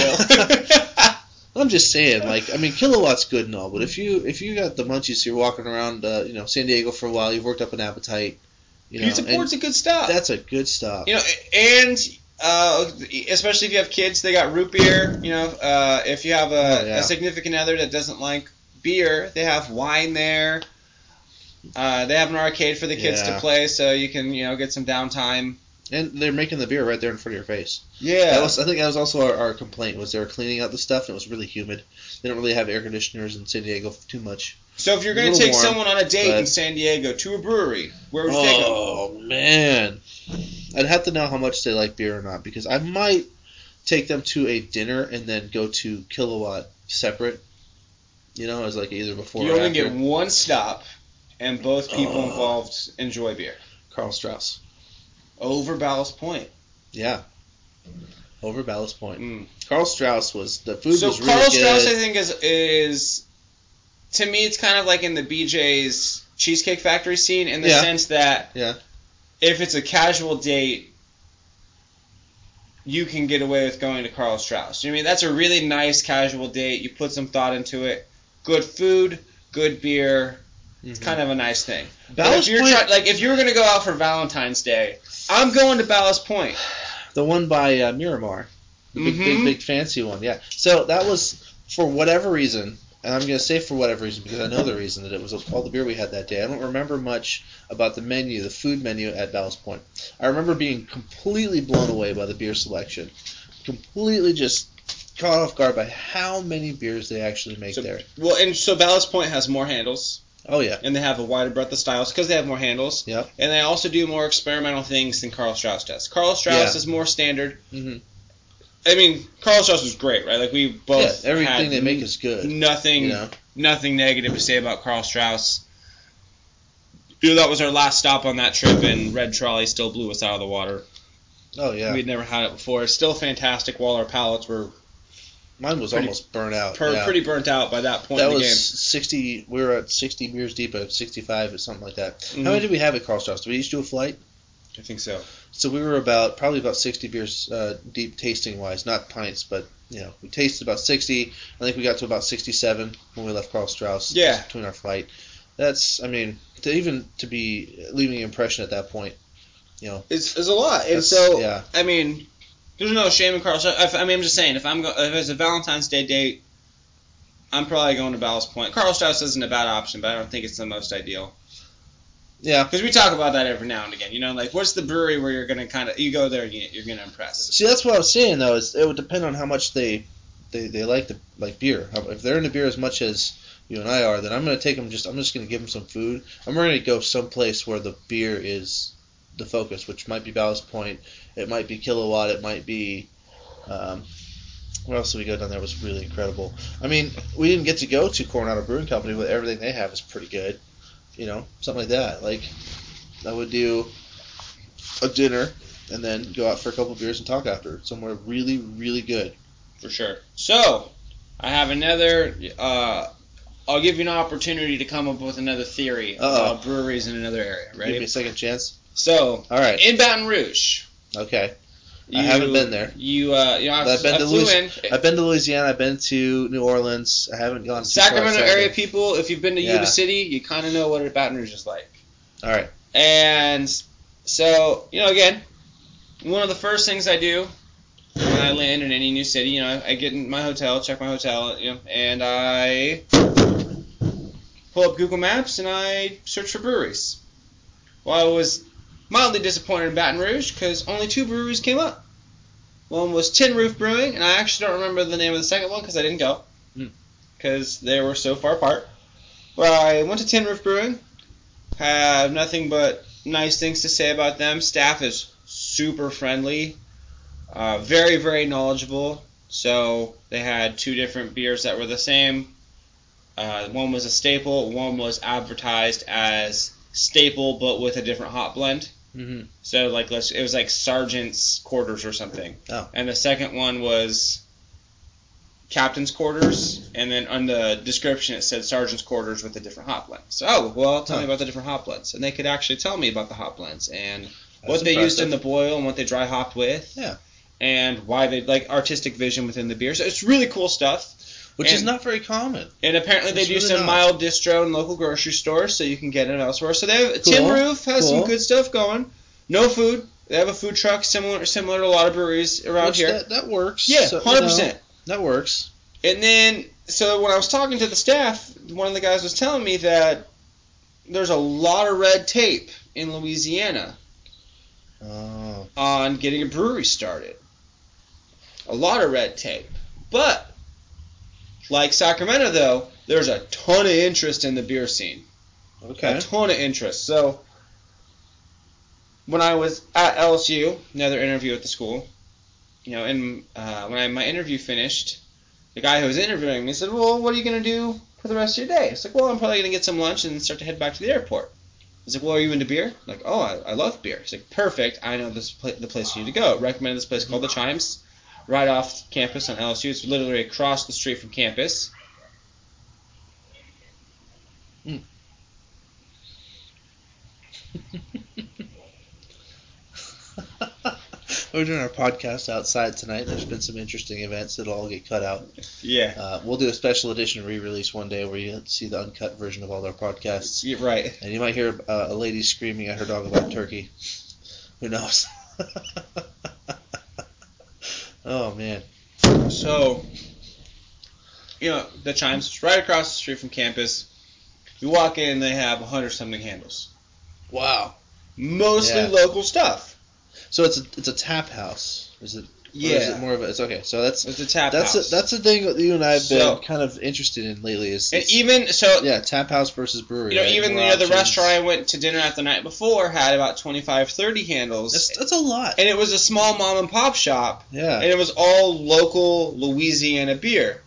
will. I'm just saying, like, I mean, kilowatt's good and all, but if you if you got the munchies, you're walking around, uh, you know, San Diego for a while, you've worked up an appetite, you know, Pizza Port's a good stop. that's a good stop. You know, and uh, especially if you have kids, they got root beer. You know, uh, if you have a, Oh, yeah. a significant other that doesn't like beer, they have wine there. Uh, they have an arcade for the kids Yeah. to play, so you can you know get some downtime. And they're making the beer right there in front of your face. Yeah, That was, I think that was also our, our complaint was they were cleaning out the stuff and it was really humid. They don't really have air conditioners in San Diego too much. so if you're gonna take warm, someone on a date in San Diego to a brewery, where would you take them? Oh man, I'd have to know how much they like beer or not because I might take them to a dinner and then go to Kilowatt separate. You know, as like either before You only get one stop, and both people Oh. involved enjoy beer. Karl Strauss. Over Ballast Point. Yeah. Over Ballast Point. Mm. Karl Strauss was the food So was really Karl good. Strauss, I think, is is to me, it's kind of like in the BJ's Cheesecake Factory scene in the Yeah. sense that Yeah. if it's a casual date, you can get away with going to Karl Strauss. You know I mean that's a really nice casual date. You put some thought into it. Good food, good beer. It's Mhm. kind of a nice thing. If you're Point, try- like if you were gonna go out for Valentine's Day, I'm going to Ballast Point. the one by uh, Miramar, the big, Mhm. big, big fancy one. Yeah. So that was for whatever reason, and I'm gonna say for whatever reason because I know the reason that it was all the beer we had that day. I don't remember much about the menu, the food menu at Ballast Point. I remember being completely blown away by the beer selection, completely just caught off guard by how many beers they actually make So- there. Well, and so Ballast Point has more handles. Oh yeah. and they have a wider breadth of styles because they have more handles. Yep. And they also do more experimental things than Karl Strauss does. Karl Strauss Yeah. is more standard. Mm-hmm. I mean, Karl Strauss was great, right? Like we both yeah. Everything they make is good. nothing, You know. nothing negative to say about Karl Strauss. You know, that was our last stop on that trip, and Red Trolley still blew us out of the water. Oh yeah. We'd never had it before. It's still fantastic. While our palates were Mine was pretty- almost burnt out. per- yeah. pretty burnt out by that point That in the was game. 60. We were at 60 beers deep, at 65 or something like that. Mhm. How many did we have at Karl Strauss? Did we each do a flight? I think so. So we were about probably about 60 beers uh, deep, tasting wise, not pints, but you know, we tasted about 60. I think we got to about 67 when we left Karl Strauss. Yeah. Between our flight, that's. I mean, to even to be leaving an impression at that point, you know. It's, it's a lot. And so, yeah. I mean, there's no shame in Karl. If, I mean, I'm just saying, if I'm go- if it's a Valentine's Day date, I'm probably going to Ballast Point. Karl Strauss isn't a bad option, but I don't think it's the most ideal. Yeah. Because we talk about that every now and again. You know, like what's the brewery where you're gonna kind of you go there and you, you're gonna impress. See, that's what I was saying though. Is it would depend on how much they they, they like the like beer. How- If they're into beer as much as you and I are, then I'm gonna take them. Just I'm just gonna give them some food. I'm gonna go someplace where the beer is the focus, which might be Ballast Point. It might be Kilowatt. It might be. Um, where else did we go down there? Was really incredible. I mean, we didn't get to go to Coronado Brewing Company, but everything they have is pretty good. You know, something like that. Like I would do a dinner and then go out for a couple of beers and talk after somewhere really, really good. For sure. So, I have another. Uh, I'll give you an opportunity to come up with another theory Uh-oh. about breweries in another area. Give me a second chance. So, All right. in Baton Rouge. Okay. You, I haven't been there. You, uh, you know, I've been I to flew Louis- in. I've been to Louisiana. I've been to New Orleans. I haven't gone to Sacramento area people, if you've been to Yeah. Yuba City, you kind of know what Baton Rouge is like. All right. And so, you know, again, one of the first things I do when I land in any new city, you know, I get in my hotel, check my hotel, you know, and I pull up Google Maps and I search for breweries. Well, I was mildly disappointed in Baton Rouge because only two breweries came up. One was Tin Roof Brewing, and I actually don't remember the name of the second one because I didn't go Hmm. because they were so far apart. But I went to Tin Roof Brewing. Have nothing but nice things to say about them. Staff is super friendly, uh, very very knowledgeable. So they had two different beers that were the same. Uh, one was a staple. One was advertised as staple, but with a different hop blend. Mm-hmm. So like let's it was like Sergeant's quarters or something. Oh. And the second one was captain's quarters, and then on the description it said sergeant's quarters with the different hop blends. So, oh, well, tell Huh. me about the different hop blends, and they could actually tell me about the hop blends and That's what they used in the boil and what they dry hopped with. Yeah. And why they like artistic vision within the beer. So it's really cool stuff. Which is not very common. And apparently they It's do really some mild distro in local grocery stores, so you can get it elsewhere. So they have Cool. Tin Roof has Cool. some good stuff going. No food. They have a food truck similar similar to a lot of breweries around Which here. That, that works. yeah, So, you hundred know, percent. That works. And then, so when I was talking to the staff, one of the guys was telling me that there's a lot of red tape in Louisiana Oh. on getting a brewery started. A lot of red tape. But, like Sacramento, though, there's a ton of interest in the beer scene. Okay. A ton of interest. So, when I was at LSU, another interview at the school, you know, and uh, when I, my interview finished, the guy who was interviewing me said, "Well, what are you gonna do for the rest of your day?" It's like, "Well, I'm probably gonna get some lunch and start to head back to the airport." He's like, "Well, are you into beer?" I'm like, "Oh, I, I love beer." He's like, "Perfect. I know this pla- the place you need to go. Recommend this place called the Chimes, right off campus on LSU. It's literally across the street from campus." We're doing our podcast outside tonight. There's been some interesting events that'll all get cut out. Yeah. Uh, we'll do a special edition re-release one day where you see the uncut version of all our podcasts, Yeah, right. and you might hear uh, a lady screaming at her dog about turkey. Who knows? oh man. So, you know, the Chimes is right across the street from campus. You walk in, they have a hundred something handles, Wow. mostly Yeah. local stuff. So it's a it's a tap house. Is it? Or Is it more of a? It's okay. So that's it's a tap that's house. a, that's the thing that you and I have So- been kind of interested in lately. Is, even so, yeah, tap house versus brewery. you know, right? even More you know, the restaurant I went to dinner at the night before had about 25, 30 handles, That's, that's a lot. and it was a small mom and pop shop, Yeah. and it was all local Louisiana beer.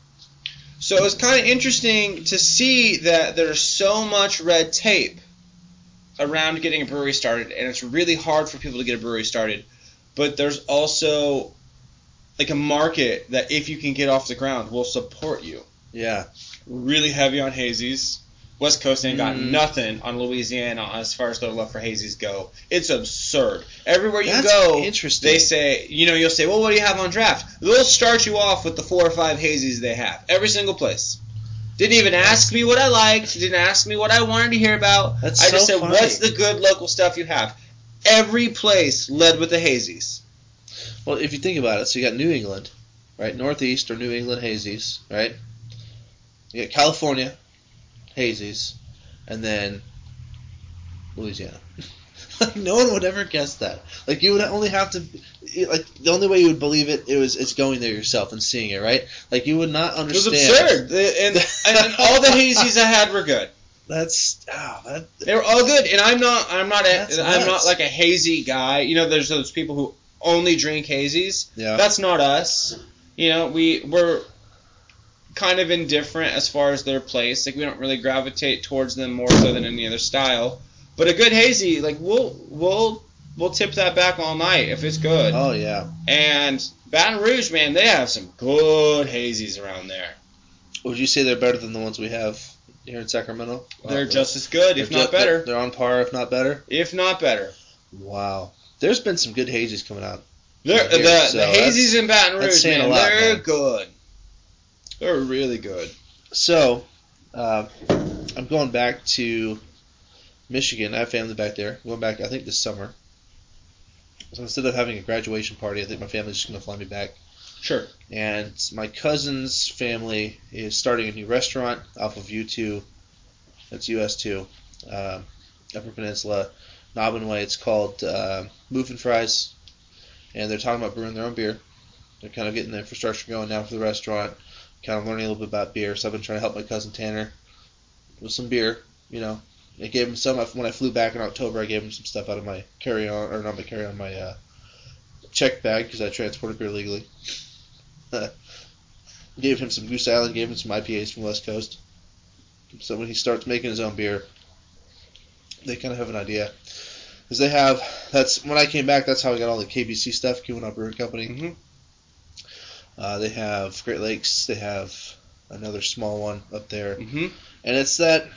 So it was kind of interesting to see that there's so much red tape around getting a brewery started, and it's really hard for people to get a brewery started. But there's also like a market that if you can get off the ground will support you. Yeah. Really heavy on hazies. West Coast ain't got Mm. nothing on Louisiana as far as their love for hazies go. It's absurd. Everywhere you That's go, interesting. they say, you know, you'll say, well, what do you have on draft? They'll start you off with the four or five hazies they have. Every single place. Didn't even ask me what I liked. Didn't ask me what I wanted to hear about. That's I just so said, funny. what's the good local stuff you have? Every place led with the hazies. Well, if you think about it, so you got New England, right? Northeast or New England hazies, right? You got California hazies, and then Louisiana. like no one would ever guess that. Like you would only have to, like the only way you would believe it, it was it's going there yourself and seeing it, right? Like you would not understand. It was absurd. And, and all the hazies I had were good. That's ah, that, They were all good, and I'm not. I'm not. A, I'm not like a hazy guy. You know, there's those people who only drink hazies. yeah. That's not us. You know, we we're kind of indifferent as far as their place. Like we don't really gravitate towards them more so than any other style. But a good hazy, like we'll we'll we'll tip that back all night if it's good. oh yeah. And Baton Rouge, man, they have some good hazies around there. Would you say they're better than the ones we have here in Sacramento? They're Uh, just as good, if not ju- better. They're on par, if not better. If not better. Wow. There's been some good hazies coming out. They're, here, the so the hazies in Baton Rouge, man, lot, they're man. good. They're really good. So, uh, I'm going back to Michigan. I have family back there. going back, I think, this summer. So instead of having a graduation party, I think my family's just going to fly me back. Sure. And my cousin's family is starting a new restaurant off of U2. That's US2, uh, Upper Peninsula, Nobbin Way. It's called uh, and Fries. And they're talking about brewing their own beer. They're kind of getting the infrastructure going now for the restaurant, kind of learning a little bit about beer. So I've been trying to help my cousin Tanner with some beer. You know, I gave him some when I flew back in October. I gave him some stuff out of my carry on, or not my carry on, my uh, check bag because I transported beer legally. gave him some Goose Island, gave him some IPAs from West Coast. So when he starts making his own beer, they kind of have an idea. Because they have, that's when I came back, that's how I got all the KBC stuff, Keweenaw Brewing Company. Mhm. Uh, they have Great Lakes. They have another small one up there, Mm-hmm. and it's that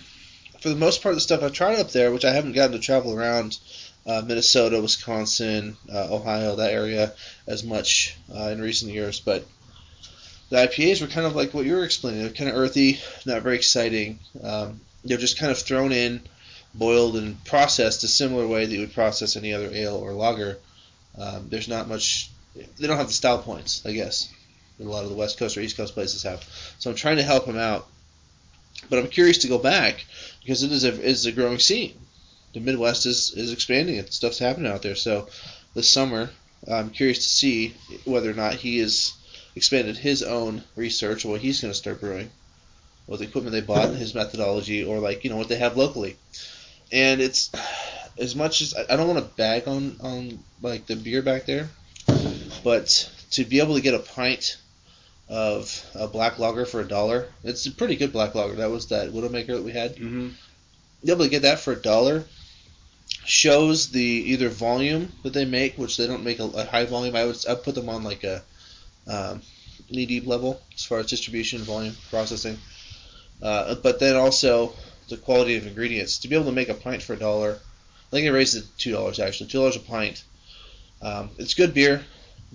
for the most part the stuff I've tried up there, which I haven't gotten to travel around uh, Minnesota, Wisconsin, uh, Ohio, that area as much uh, in recent years, but the IPAs were kind of like what you were explaining. They're kind of earthy, not very exciting. Um, they're just kind of thrown in, boiled, and processed a similar way that you would process any other ale or lager. Um, there's not much. They don't have the style points, I guess, that a lot of the West Coast or East Coast places have. So I'm trying to help him out, but I'm curious to go back because it is a is a growing scene. The Midwest is is expanding. It stuff's happening out there. So this summer, I'm curious to see whether or not he has expanded his own research or what he's going to start brewing, what the equipment they bought, and his methodology, or like you know what they have locally. And it's as much as I don't want to bag on on like the beer back there, but to be able to get a pint of a black lager for a dollar, it's a pretty good black lager. That was that Widowmaker that we had. Mm-hmm. Be able to get that for a dollar shows the either volume that they make, which they don't make a, a high volume. I would I put them on like a um, knee deep level as far as distribution, volume, processing. Uh, but then also the quality of ingredients. To be able to make a pint for a dollar, I think they raised it to two dollars actually. Two dollars a pint. Um, it's good beer,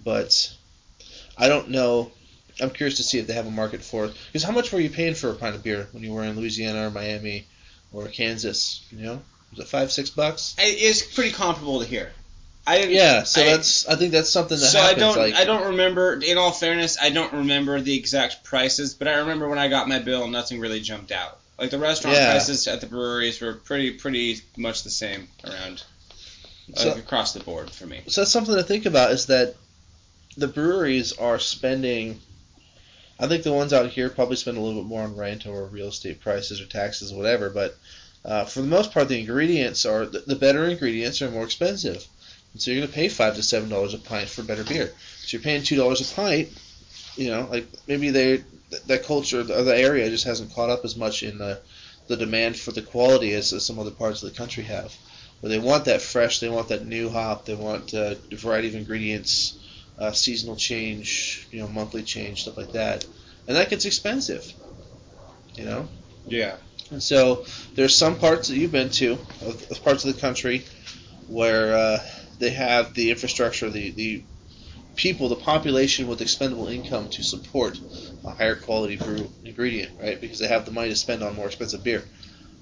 but I don't know. I'm curious to see if they have a market for it. Because how much were you paying for a pint of beer when you were in Louisiana or Miami or Kansas? You know, was it five, six bucks? It's pretty comparable to here. I Yeah, so I- that's I think that's something that so happens. I don't like, I don't remember. In all fairness, I don't remember the exact prices, but I remember when I got my bill, nothing really jumped out. Like the restaurant Yeah. prices at the breweries were pretty pretty much the same around like, across the board for me. so that's something to think about is that the breweries are spending I think the ones out here probably spend a little bit more on rent or real estate prices or taxes whatever but uh, for the most part the ingredients are the, the better ingredients are more expensive and so you're going to pay five to seven dollars a pint for better beer so you're paying two dollars a pint you know like maybe they that culture or the area just hasn't caught up as much in the the demand for the quality as, as some other parts of the country have but they want that fresh they want that new hop they want uh, a variety of ingredients uh, seasonal change, you know, monthly change, stuff like that, and that gets expensive, you know. Yeah. And so there's some parts that you've been to, of, of parts of the country, where uh, they have the infrastructure, the the people, the population with expendable income to support a higher quality brew ingredient, right? Because they have the money to spend on more expensive beer.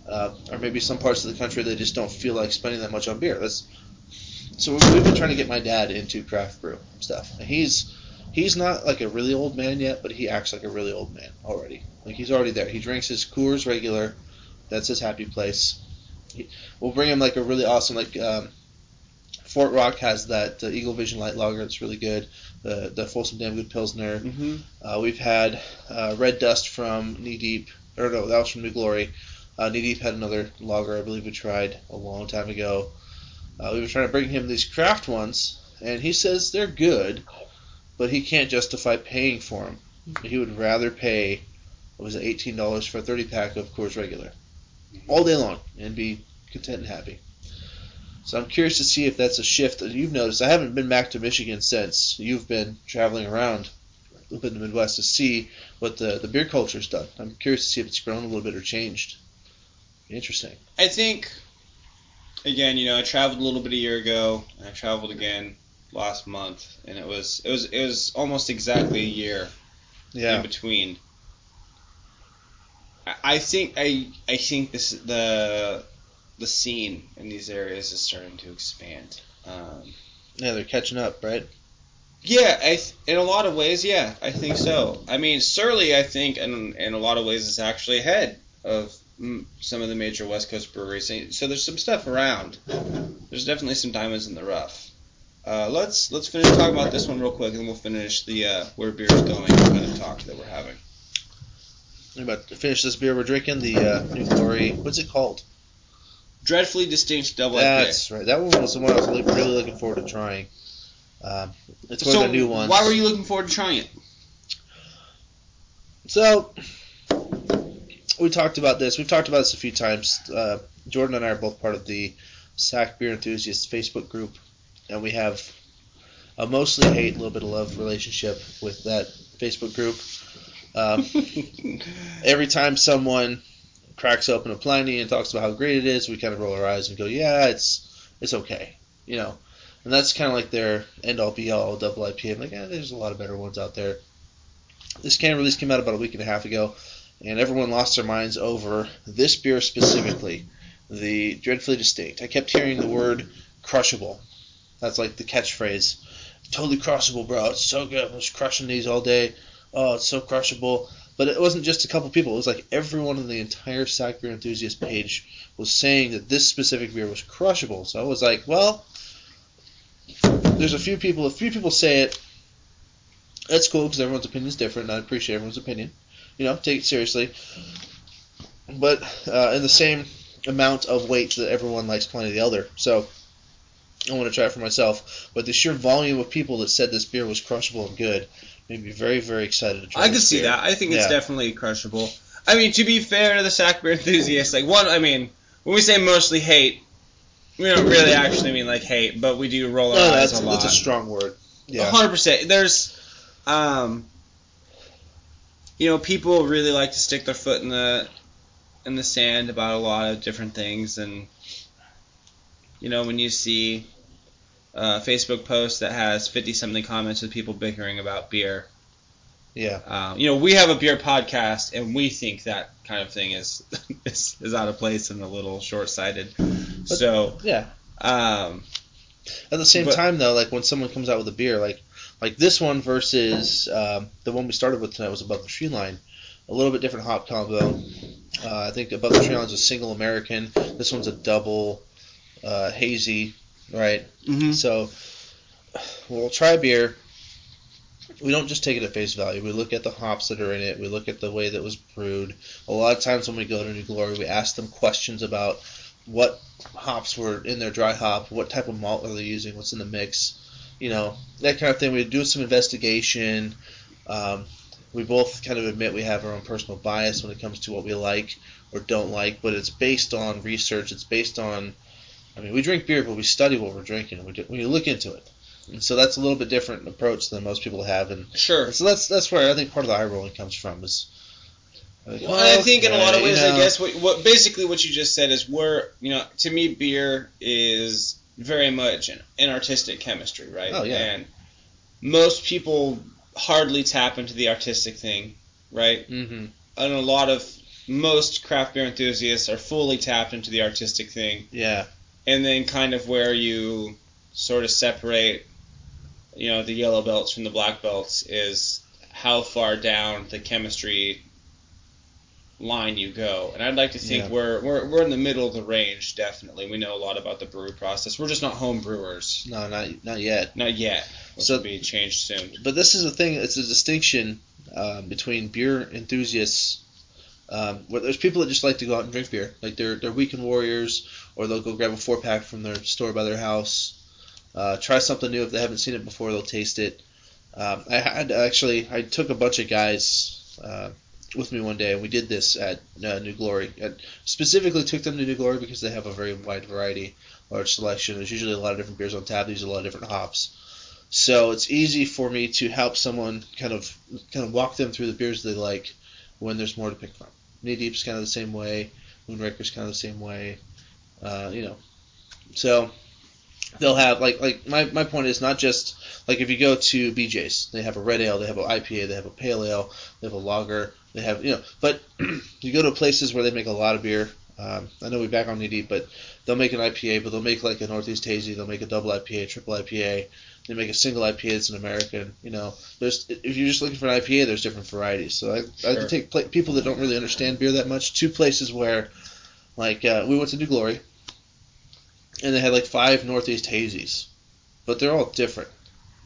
Uh, or maybe some parts of the country they just don't feel like spending that much on beer. That's so we- we've been trying to get my dad into craft brew stuff. And he's he's not like a really old man yet, but he acts like a really old man already. Like he's already there. He drinks his Coors regular. That's his happy place. He, we'll bring him like a really awesome like um, Fort Rock has that uh, Eagle Vision Light Lager. It's really good. The the Folsom Damn Good Pilsner. Mm-hmm. Uh, we've had uh, Red Dust from Knee Deep, or no, that was from New Glory. Uh, Knee Deep had another lager I believe we tried a long time ago. Uh, we were trying to bring him these craft ones, and he says they're good, but he can't justify paying for them. He would rather pay, what was it, eighteen dollars for a thirty pack of Coors Regular, all day long, and be content and happy. So I'm curious to see if that's a shift that you've noticed. I haven't been back to Michigan since you've been traveling around up in the Midwest to see what the, the beer culture's done. I'm curious to see if it's grown a little bit or changed. Interesting. I think, again, you know, I traveled a little bit a year ago, and I traveled again last month, and it was it was it was almost exactly a year in between. I- I think I I think this the the scene in these areas is starting to expand. Um, Yeah, they're catching up, right? yeah, I th- in a lot of ways, yeah, I think so. I mean, Surly, I think, in in a lot of ways, is actually ahead of some of the major West Coast breweries. So there's some stuff around. There's definitely some diamonds in the rough. Uh, let's let's finish talking about this one real quick, and then we'll finish the uh, where beer's going kind of talk that we're having. We're about to finish this beer we're drinking, the uh, New Glory. What's it called? Dreadfully distinct double IPA. That's right. That one was the one I was li- really looking forward to trying. Um, it's one So of the new ones. why were you looking forward to trying it? So we talked about this. We've talked about this a few times. Uh, Jordan and I are both part of the SAC Beer Enthusiasts Facebook group, and we have a mostly hate, a little bit of love relationship with that Facebook group. Um, every time someone cracks open a Pliny and talks about how great it is, we kind of roll our eyes and go, "Yeah, it's it's okay," you know. And that's kind of like their end all be all double IPA. I'm like, yeah, there's a lot of better ones out there. This can release came out about a week and a half ago, and everyone lost their minds over this beer specifically, the Dreadfully Distinct. I kept hearing the word crushable. That's like the catchphrase. Totally crushable, bro. It's so good. I was crushing these all day. Oh, it's so crushable. But it wasn't just a couple people. It was like everyone on the entire Sac Beer Enthusiast page was saying that this specific beer was crushable. So I was like, well, there's a few people. A few people say it. That's cool because everyone's opinion is different, and I appreciate everyone's opinion. You know, take it seriously. But uh, in the same amount of weight that everyone likes Pliny the Elder. So I want to try it for myself. But the sheer volume of people that said this beer was crushable and good made me very, very excited to try. I could see that. I think Yeah. it's definitely crushable. I mean, to be fair to the Sac Beer enthusiasts, like one, I mean, when we say mostly hate, we don't really actually mean like hate, but we do roll our No, eyes that's, a lot. that's a strong word. Yeah. hundred percent. There's, um, you know, people really like to stick their foot in the in the sand about a lot of different things, and you know, when you see a Facebook post that has fifty something comments with people bickering about beer, Yeah. um, you know, we have a beer podcast, and we think that kind of thing is is, is out of place and a little short sighted. So, Yeah. um, At the same But- time, though, like when someone comes out with a beer, like like this one versus um, the one we started with tonight was above the tree line, a little bit different hop combo. Uh, I think above the tree line is a single American. This one's a double uh, hazy, right? So we'll try beer. We don't just take it at face value. We look at the hops that are in it. We look at the way that was brewed. A lot of times when we go to New Glory, we ask them questions about what hops were in their dry hop, what type of malt are they using, what's in the mix, you know, that kind of thing. We do some investigation. Um, we both kind of admit we have our own personal bias when it comes to what we like or don't like, but it's based on research. It's based on, I mean, we drink beer, but we study what we're drinking. We, do, we look into it. And so that's a little bit different approach than most people have, and sure. so that's that's where I think part of the eye rolling comes from is. like, Well, I think in a lot of okay, you ways, I guess what, what basically what you just said is we're you know to me beer is very much an, an artistic chemistry, right? Oh, yeah. And most people hardly tap into the artistic thing, right? Mm-hmm. And a lot of most craft beer enthusiasts are fully tapped into the artistic thing, Yeah. And then kind of where you sort of separate, you know, the yellow belts from the black belts is how far down the chemistry line you go. And I'd like to think Yeah. we're, we're we're in the middle of the range. Definitely, we know a lot about the brew process. We're just not home brewers, No, not not yet. not yet. Which So- will be changed soon. But this is a thing. It's a distinction um, between beer enthusiasts. Um, where there's people that just like to go out and drink beer, like they're they're weekend warriors, or they'll go grab a four pack from their store by their house. Uh, try something new if they haven't seen it before. They'll taste it. Um, I had actually I took a bunch of guys uh, with me one day, and we did this at uh, New Glory. I specifically took them to New Glory because they have a very wide variety, large selection. There's usually a lot of different beers on tap. There's a lot of different hops. So it's easy for me to help someone kind of kind of walk them through the beers they like when there's more to pick from. Knee Deep's kind of the same way. Moonraker's kind of the same way. Uh, you know, so they'll have like like my, my point is not just like if you go to BJ's, they have a red ale, they have an IPA, they have a pale ale, they have a lager, they have you know. But you go to places where they make a lot of beer. Um, I know we back on Knee Deep, but they'll make an IPA, but they'll make like a Northeast Hazy, they'll make a double IPA, triple IPA. They make a single IPA that's an American. You know, there's if you're just looking for an IPA, there's different varieties. So I, I Sure. can take pla people that don't really understand beer that much to places where, like, uh, we went to New Glory, and they had like five Northeast Hazies, but they're all different.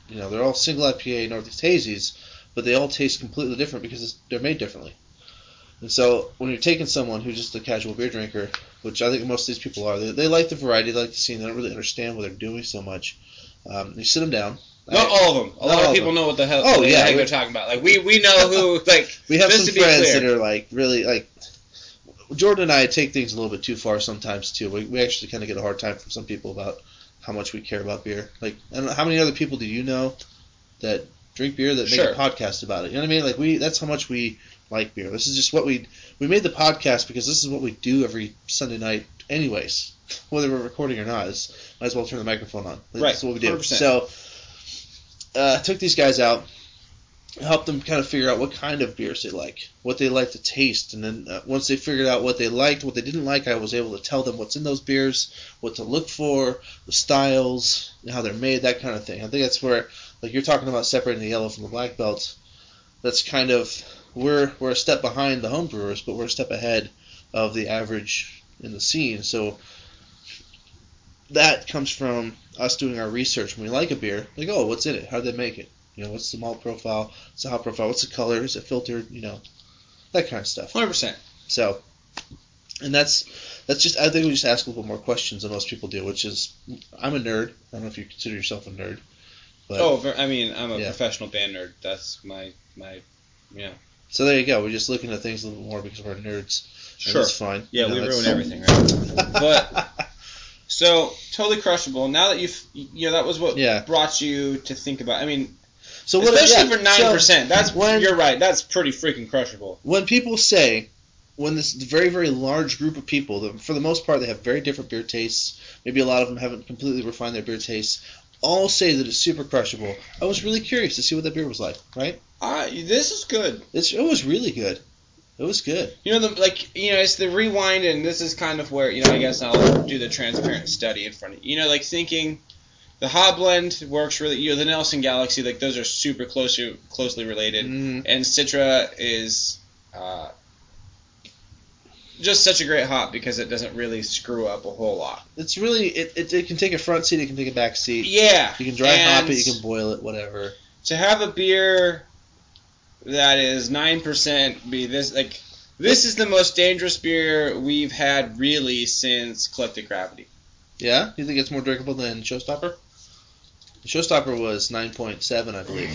You know, they're all single IPA Northeast Hazies, but they all taste completely different because it's, they're made differently. And so when you're taking someone who's just a casual beer drinker, which I think most of these people are, they, they like the variety, they like the scene, they don't really understand what they're doing so much. Um, you sit them down. Not I- all of them. A lot of people them. know what the hell, Oh, yeah, they're talking about. Like we we know who like We have some friends that are like really like. Jordan and I take things a little bit too far sometimes too. We, we actually kind of get a hard time from some people about how much we care about beer. Like, I how many other people do you know that drink beer that Sure. make a podcast about it. You know what I mean? Like we that's how much we like beer. This is just what we we made the podcast because this is what we do every Sunday night anyways. Whether we're recording or not, is might as well turn the microphone on. That's Right, what we do. 100%. So uh, I took these guys out, helped them kind of figure out what kind of beers they like, what they like to taste, and then uh, once they figured out what they liked, what they didn't like, I was able to tell them what's in those beers, what to look for, the styles, how they're made, that kind of thing. I think that's where, like you're talking about separating the yellow from the black belt. That's kind of we're we're a step behind the home brewers, but we're a step ahead of the average in the scene. So that comes from us doing our research. When we like a beer, like, oh, what's in it? How did they make it? You know, what's the malt profile? What's the hop profile? What's the color? Is it filtered? You know, that kind of stuff. Hundred percent. So, and that's that's just I think we just ask a little more questions than most people do, which is I'm a nerd. I don't know if you consider yourself a nerd, but Oh, I mean, I'm a Yeah. professional band nerd. That's my my. Yeah. so there you go. We're just looking at things a little more because we're nerds. Sure. that's fine. Yeah, You know, we ruin everything, right? But- So totally crushable. Now that you've, you know, that was what Yeah. brought you to think about. I mean, so what? especially yeah, for nine so percent. That's when- you're right. That's pretty freaking crushable. when people say when this very very large group of people that for the most part they have very different beer tastes maybe a lot of them haven't completely refined their beer tastes all say that it's super crushable i was really curious to see what that beer was like right Uh, this is good. it's, it was really good it was good You know, the, like you know, it's the rewind, and this is kind of where you know. I guess I'll do the transparent study in front of you. You know, like thinking the hop blend works really. You know, the Nelson Galaxy, like those are super closely closely related, mm, and Citra is uh, just such a great hop because it doesn't really screw up a whole lot. it's really it, it, it can take a front seat it can take a back seat Yeah, you can dry hop and it you can boil it whatever to have a beer that is nine percent be this like this is the most dangerous beer we've had really since Collective Gravity. yeah you think it's more drinkable than showstopper the showstopper was 9.7 i believe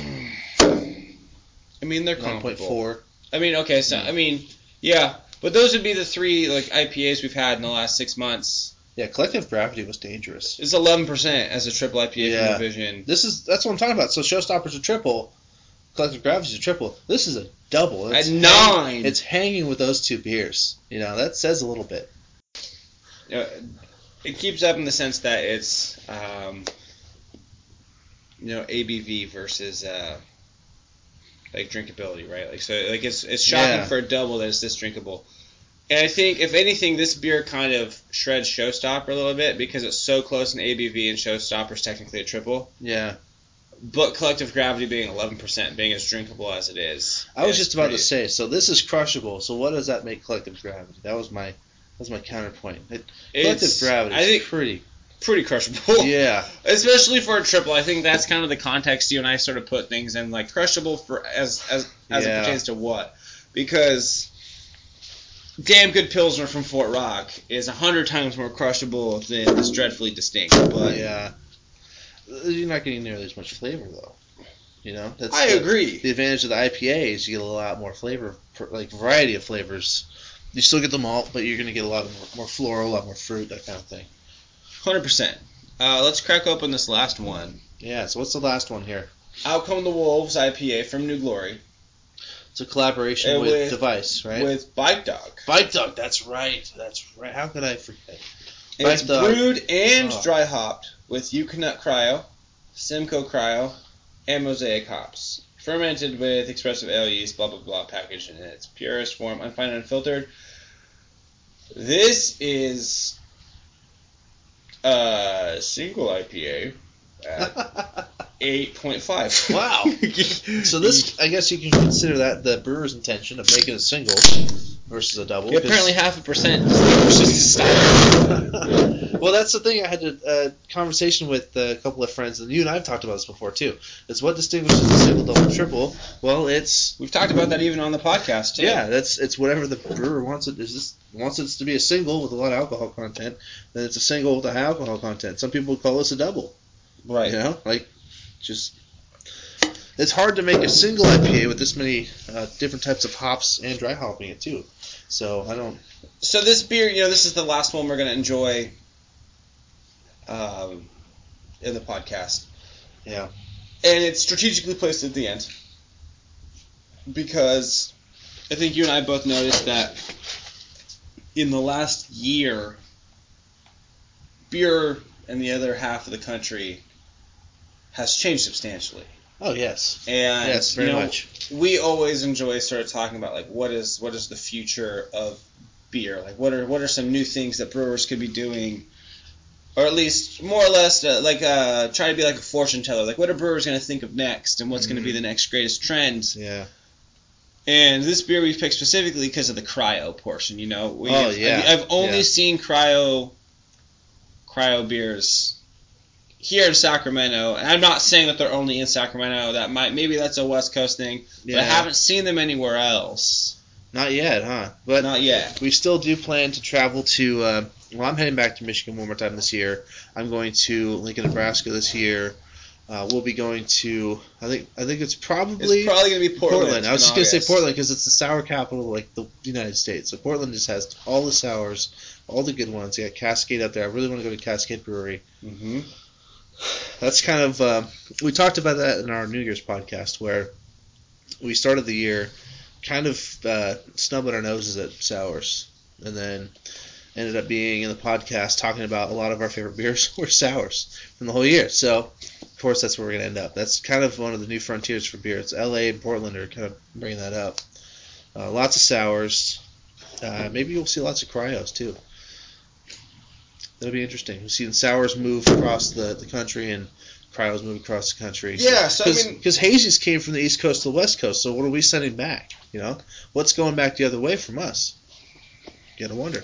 I mean they're comparable. 9.4 I mean okay, so I mean yeah, but those would be the three like IPAs we've had in the last six months. yeah collective gravity was dangerous It's eleven percent as a triple IPA Yeah. from Division. This is that's what I'm talking about. So Showstopper's a triple, Collective Gravity's a triple. This is a double. At It's nine. it's hanging with those two beers. You know that says a little bit. Uh, it keeps up in the sense that it's um, you know ABV versus uh, like drinkability, right? Like so, like it's it's shocking Yeah. for a double that it's this drinkable. And I think if anything, this beer kind of shreds Showstopper a little bit because it's so close in ABV and Showstopper's technically a triple. Yeah. But collective gravity being 11%, being as drinkable as it is. I was just about to say. So this is crushable. So what does that make Collective Gravity? That was my that was my counterpoint. It, collective Gravity. I is think pretty. Pretty crushable. Yeah. especially for a triple. I think that's kind of the context you and I sort of put things in, like crushable for as as as Yeah. it pertains to what, because damn good pilsner from Fort Rock is a hundred times more crushable than this dreadfully distinct. But yeah. You're not getting nearly as much flavor though. You know. That's I the- agree. The advantage of the IPA is you get a lot more flavor, like variety of flavors. You still get the malt, but you're gonna get a lot more, more floral, a lot more fruit, that kind of thing. Hundred percent. Uh, let's crack open this last one. Yeah. So what's the last one here? Out Come the Wolves IPA from New Glory It's a collaboration with, with- Device, right? with Bike Dog. Bike Dog. That's right. That's right. How could I forget? It's Dog. brewed and Oh. dry hopped with Ekuanot Cryo, Simcoe Cryo, and Mosaic hops. Fermented with expressive ale yeast, blah blah blah, packaged in its purest form, unfined unfiltered. This is uh, single IPA. 8.5. Wow. so this, I guess you can consider that the brewer's intention of making a single versus a double. Yeah, apparently half a percent well, that's the thing. I had a, a conversation with a couple of friends, and you and I have talked about this before too. It's what distinguishes a single, double, triple. Well, it's we've talked about that even on the podcast too. Yeah, that's it's whatever the brewer wants it. Is this wants it to be a single with a lot of alcohol content? Then it's a single with a high alcohol content. Some people call this a double. Right. You know, like just it's hard to make a single IPA with this many uh, different types of hops and dry hopping it too. So I don't. So this beer, you know, this is the last one we're gonna enjoy um, in the podcast. Yeah. and it's strategically placed at the end because I think you and I both noticed that in the last year, beer and the other half of the country has changed substantially. Oh yes. And Yes, very you know, much. we always enjoy sort of talking about like what is what is the future of beer? Like what are what are some new things that brewers could be doing, or at least more or less uh, like uh, try to be like a fortune teller. Like what are brewers going to think of next, and what's going to be Mhm. the next greatest trend? Yeah. And this beer we've picked specifically because of the cryo portion. You know, we Oh, yeah. I've, I've only Yeah. seen cryo cryo beers here in Sacramento, and I'm not saying that they're only in Sacramento. That might maybe that's a West Coast thing, Yeah. but I haven't seen them anywhere else. Not yet, huh? But Not yet. we still do plan to travel to. Uh, well, I'm heading back to Michigan one more time this year. I'm going to Lincoln, Nebraska this year. Uh, we'll be going to. I think. I think it's probably. It's probably gonna be Portland. I was just gonna say Portland because it's the sour capital of like the United States. So Portland just has all the sours, all the good ones. You got Cascade out there. I really want to go to Cascade Brewery. Mm-hmm. That's kind of uh, we talked about that in our New Year's podcast where we started the year kind of uh, snubbing our noses at sours, and then ended up being in the podcast talking about a lot of our favorite beers were sours from the whole year. So of course that's where we're gonna end up. That's kind of one of the new frontiers for beer. It's L.A. and Portland are kind of bringing that up. Uh, lots of sours. Uh, maybe you'll see lots of cryos too. That'll be interesting. We've seen sours move across the, the country and cryos move across the country. Yeah, so I mean- because hazies came from the east coast to the west coast. So what are we sending back? You know, what's going back the other way from us? You gotta wonder.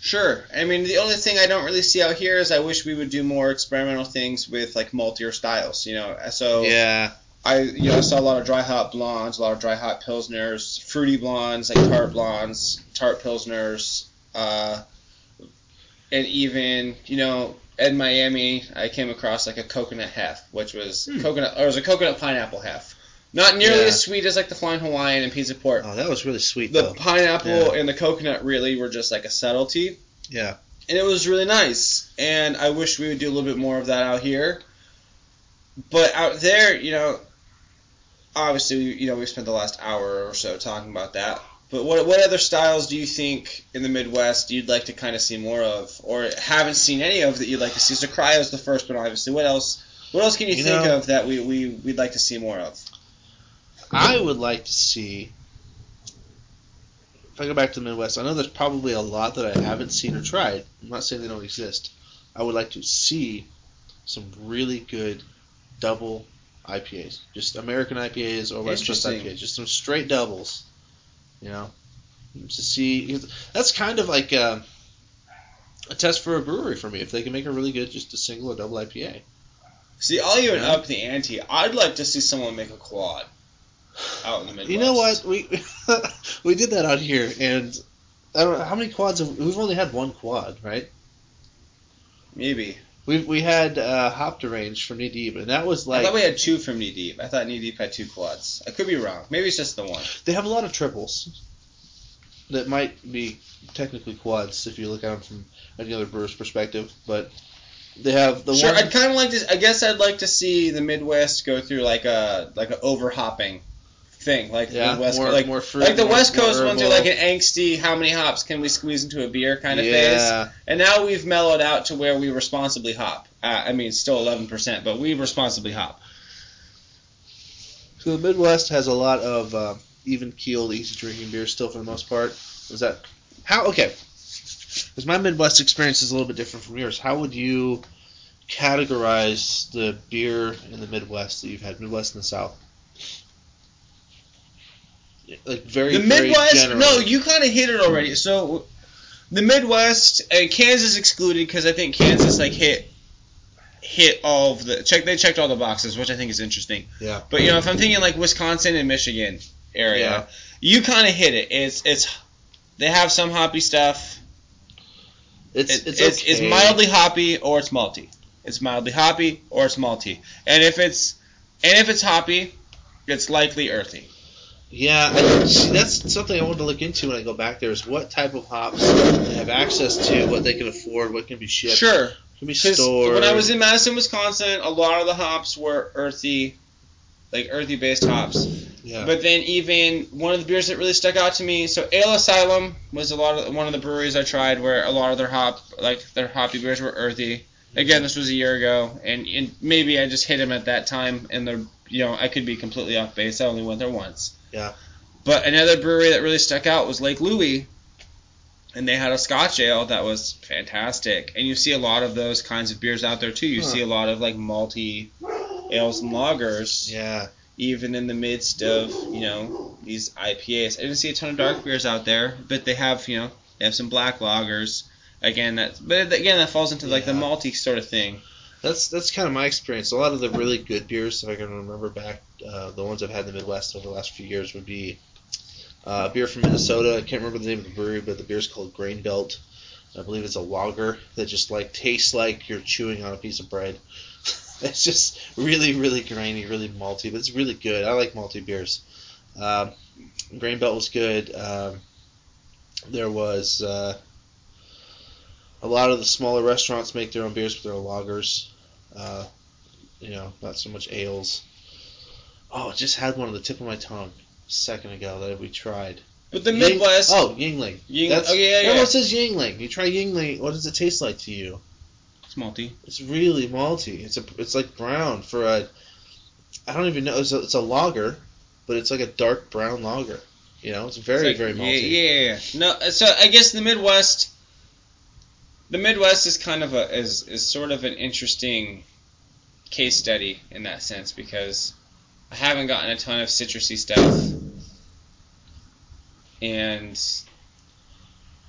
Sure. I mean, the only thing I don't really see out here is I wish we would do more experimental things with like maltier styles. You know, so Yeah, I you know I saw a lot of dry hop blondes, a lot of dry hop pilsners, fruity blondes like tart blondes, tart pilsners, uh, and even you know in Miami I came across like a coconut half, which was Hmm. coconut or it was a coconut pineapple half. Not nearly Yeah. as sweet as like the Flying Hawaiian and Pizza Port. oh, that was really sweet The though. pineapple Yeah. and the coconut really were just like a subtlety Yeah, and it was really nice. And I wish we would do a little bit more of that out here. But out there, you know, obviously, you know, we spent the last hour or so talking about that. But what what other styles do you think in the Midwest you'd like to kind of see more of, or haven't seen any of that you'd like to see? So Cryo's the first one, obviously. What else? What else can you, You think know- of that we, we we'd like to see more of? I would like to see. If I go back to the Midwest, I know there's probably a lot that I haven't seen or tried. I'm not saying they don't exist. I would like to see some really good double IPAs, just American IPAs or West Coast IPAs, just some straight doubles. You know, to see that's kind of like a, a test for a brewery for me. If they can make a really good, just a single or double IPA. See, I'll even Yeah. up the ante. I'd like to see someone make a quad out in the Midwest. You know what? We we did that out here, and I don't know how many quads. Have, we've only had one quad, right? Maybe. We we had uh, Hop to Range from Knee Deep, and that was like. I thought we had two from Knee Deep. I thought Knee Deep had two quads. I could be wrong. Maybe it's just the one. they have a lot of triples that might be technically quads if you look at them from any other brewer's perspective, but they have the one sure, one. I'd kind of like to. I guess I'd like to see the Midwest go through like a like a overhopping thing, like yeah, the West more, Coast, like more fruit, like the more- West more Coast ones are like an angsty. How many hops can we squeeze into a beer kind of phase? yeah, And now we've mellowed out to where we responsibly hop. Uh, I mean, still 11%, but we responsibly hop. So the Midwest has a lot of uh, even keeled, easy drinking beers still for the most part. Is that how? Okay, because my Midwest experience is a little bit different from yours. How would you categorize the beer in the Midwest that you've had, Midwest and the South? Like very the Midwest, general. no, you kind of hit it already. So the Midwest, uh, Kansas excluded because I think Kansas like hit hit all of the check. They checked all the boxes, which I think is interesting. Yeah. But you know, if I'm thinking like Wisconsin and Michigan area, Yeah. you kind of hit it. It's it's they have some hoppy stuff. It's It- it's it's, okay. it's mildly hoppy or it's malty. It's mildly hoppy or it's malty. And if it's and if it's hoppy, it's likely earthy. Yeah, I, see, that's something I wanted to look into when I go back there. Is what type of hops they have access to, what they can afford, what can be shipped. Sure. Can be stored. when I was in Madison, Wisconsin, a lot of the hops were earthy, like earthy based hops. yeah. But then even one of the beers that really stuck out to me, so Ale Asylum was a lot of one of the breweries I tried where a lot of their hop, like their hoppy beers were earthy. Mm-hmm. Again, this was a year ago, and, and maybe I just hit them at that time, and they're you know I could be completely off base. I only went there once. Yeah. But another brewery that really stuck out was Lake Louie, and they had a Scotch ale that was fantastic. And you see a lot of those kinds of beers out there too. You Huh. see a lot of like malty ales and lagers yeah. even in the midst of you know these IPAs. I didn't see a ton of dark beers out there, but they have you know they have some black lagers. Again, that but again that falls into like the malty sort of thing. That's that's kind of my experience. A lot of the really good beers, if I can remember back, uh, the ones I've had in the Midwest over the last few years would be uh, a beer from Minnesota. I can't remember the name of the brewery, but the beer's called Grain Belt. I believe it's a lager that just like tastes like you're chewing on a piece of bread. it's just really, really grainy, really malty, but it's really good. I like malty beers. Um, Grain Belt was good. Um, there was uh, a lot of the smaller restaurants make their own beers with their own lagers. Uh, you know, not so much ales. Oh, I just had one on the tip of my tongue a second ago that we tried. But the Ying- Midwest, Oh, Yuengling. Ying- That's, oh, yeah, yeah, Everyone yeah. says Yuengling. You try Yuengling. What does it taste like to you? it's malty. It's really malty. It's a. It's like brown for a. I don't even know. It's a, it's a lager, but it's like a dark brown lager. You know, it's very It's like- very malty. Yeah, yeah, yeah. No, so I guess the Midwest, the Midwest is kind of a is is sort of an interesting case study in that sense because I haven't gotten a ton of citrusy stuff, and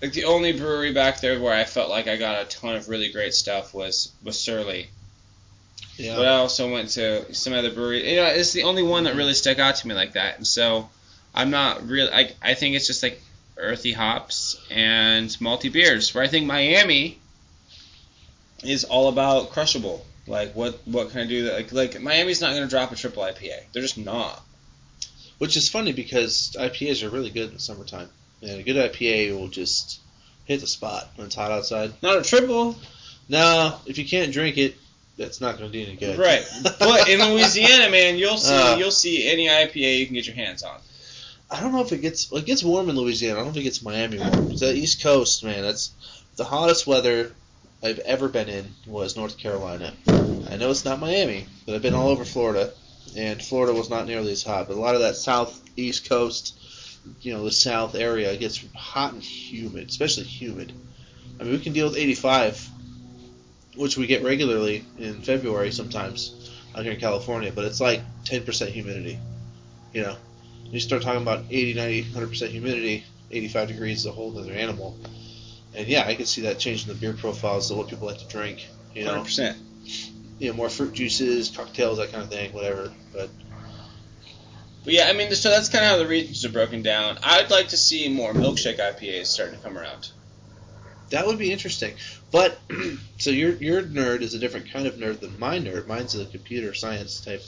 like the only brewery back there where I felt like I got a ton of really great stuff was was Surly. Yeah. But I also went to some other breweries. You know, it's the only one that really stuck out to me like that. And so I'm not really. I I think it's just like earthy hops and malty beers. Where I think Miami is all about crushable. Like what what can I do that like like Miami's not gonna drop a triple IPA. They're just not. Which is funny because IPAs are really good in the summertime. And a good IPA will just hit the spot when it's hot outside. Not a triple, No, if you can't drink it, that's not going to do any good. right? But in Louisiana, man, you'll see Uh. you'll see any IPA you can get your hands on. I don't know if it gets well, it gets warm in Louisiana. I don't know if it gets Miami warm. It's the East Coast, man. That's the hottest weather I've ever been in was North Carolina. I know it's not Miami, but I've been all over Florida, and Florida was not nearly as hot. But a lot of that southeast coast, you know, the south area gets hot and humid, especially humid. I mean, we can deal with 85, which we get regularly in February sometimes out here in California, but it's like 10% humidity. You know, you start talking about 80, 90, 100% humidity, 85 degrees is a whole other animal. And yeah, I can see that changing the beer profiles of what people like to drink. You know, Hundred percent. you know, more fruit juices, cocktails, that kind of thing, whatever. But But yeah, I mean, so that's kind of how the regions are broken down. I'd like to see more milkshake IPAs starting to come around. that would be interesting. But so your your nerd is a different kind of nerd than my nerd. Mine's a computer science type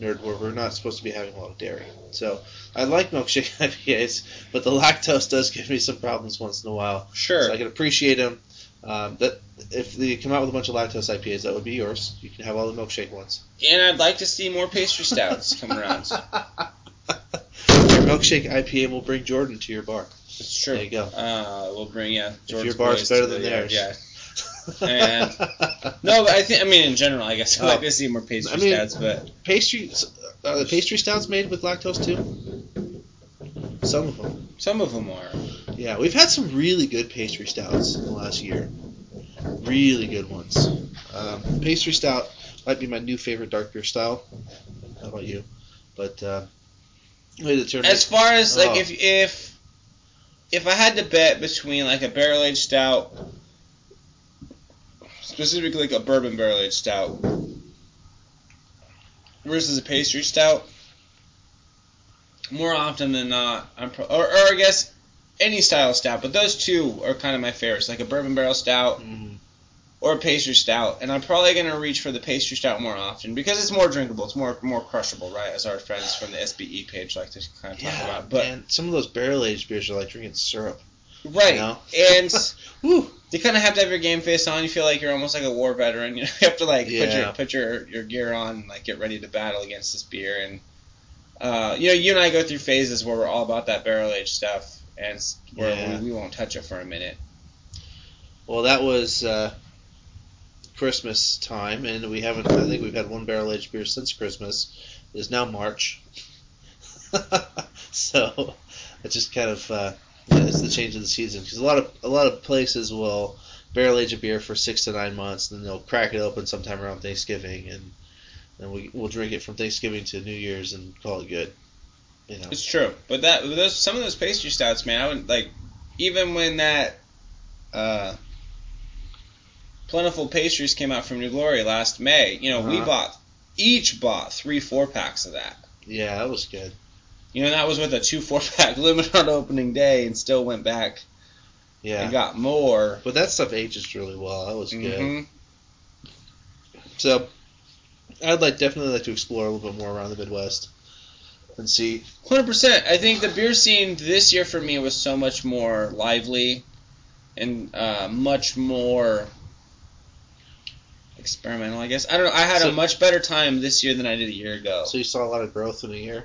nerd where we're not supposed to be having a lot of dairy. So I like milkshake IPAs, but the lactose does give me some problems once in a while. Sure. So I can appreciate them. Um, that if they come out with a bunch of lactose IPAs, that would be yours. You can have all the milkshake ones. And I'd like to see more pastry stouts come around. Your milkshake IPA will bring Jordan to your bar. It's true. There you go. Uh, we'll bring yeah. If your bar's better than the theirs. Yeah. And- No, but I think I mean in general, I guess I'd Oh. like to see more pastry I mean- stouts. But pastry are the pastry stouts made with lactose too? Some of them. some of them are. Yeah, we've had some really good pastry stouts in the last year. Really good ones. Um, pastry stout might be my new favorite dark beer style. How about you? But uh, As far as like Oh. if if if I had to bet between like a barrel aged stout, specifically like a bourbon barrel aged stout, versus a pastry stout, more often than not, I'm pro- or, or I guess any style of stout, but those two are kind of my favorites, like a bourbon barrel stout Mhm. or a pastry stout, and I'm probably gonna reach for the pastry stout more often because it's more drinkable, it's more more crushable, right? As our friends from the SBE page like to kind of talk about, but man, some of those barrel aged beers are like drinking syrup. right, you know? and! you kind of have to have your game face on. You feel like you're almost like a war veteran. You, know? you have to like put your put your, your gear on, and, like get ready to battle against this beer. And uh, you know, you and I go through phases where we're all about that barrel age stuff, and where Yeah. we, we won't touch it for a minute. Well, that was uh, Christmas time, and we haven't. I think we've had one barrel aged beer since Christmas. It is now March, so it's just kind of uh, it's the change of the season because a lot of a lot of places will barrel age a beer for six to nine months, and then they'll crack it open sometime around Thanksgiving, and then we we'll drink it from Thanksgiving to New Year's and call it good. You know. It's true, but that those some of those pastry stouts, man, I would like even when that uh, plentiful pastries came out from New Glory last May. You know, we Uh-huh. bought each bought three four packs of that. Yeah, that was good. You know, that was with a two four pack limit on opening day, and still went back Yeah. and got more. But that stuff ages really well. That was good. Mhm. So, I'd like definitely like to explore a little bit more around the Midwest and see. Hundred percent. I think the beer scene this year for me was so much more lively and uh, much more experimental. I guess I don't know. I had So- a much better time this year than I did a year ago. So you saw a lot of growth in a year.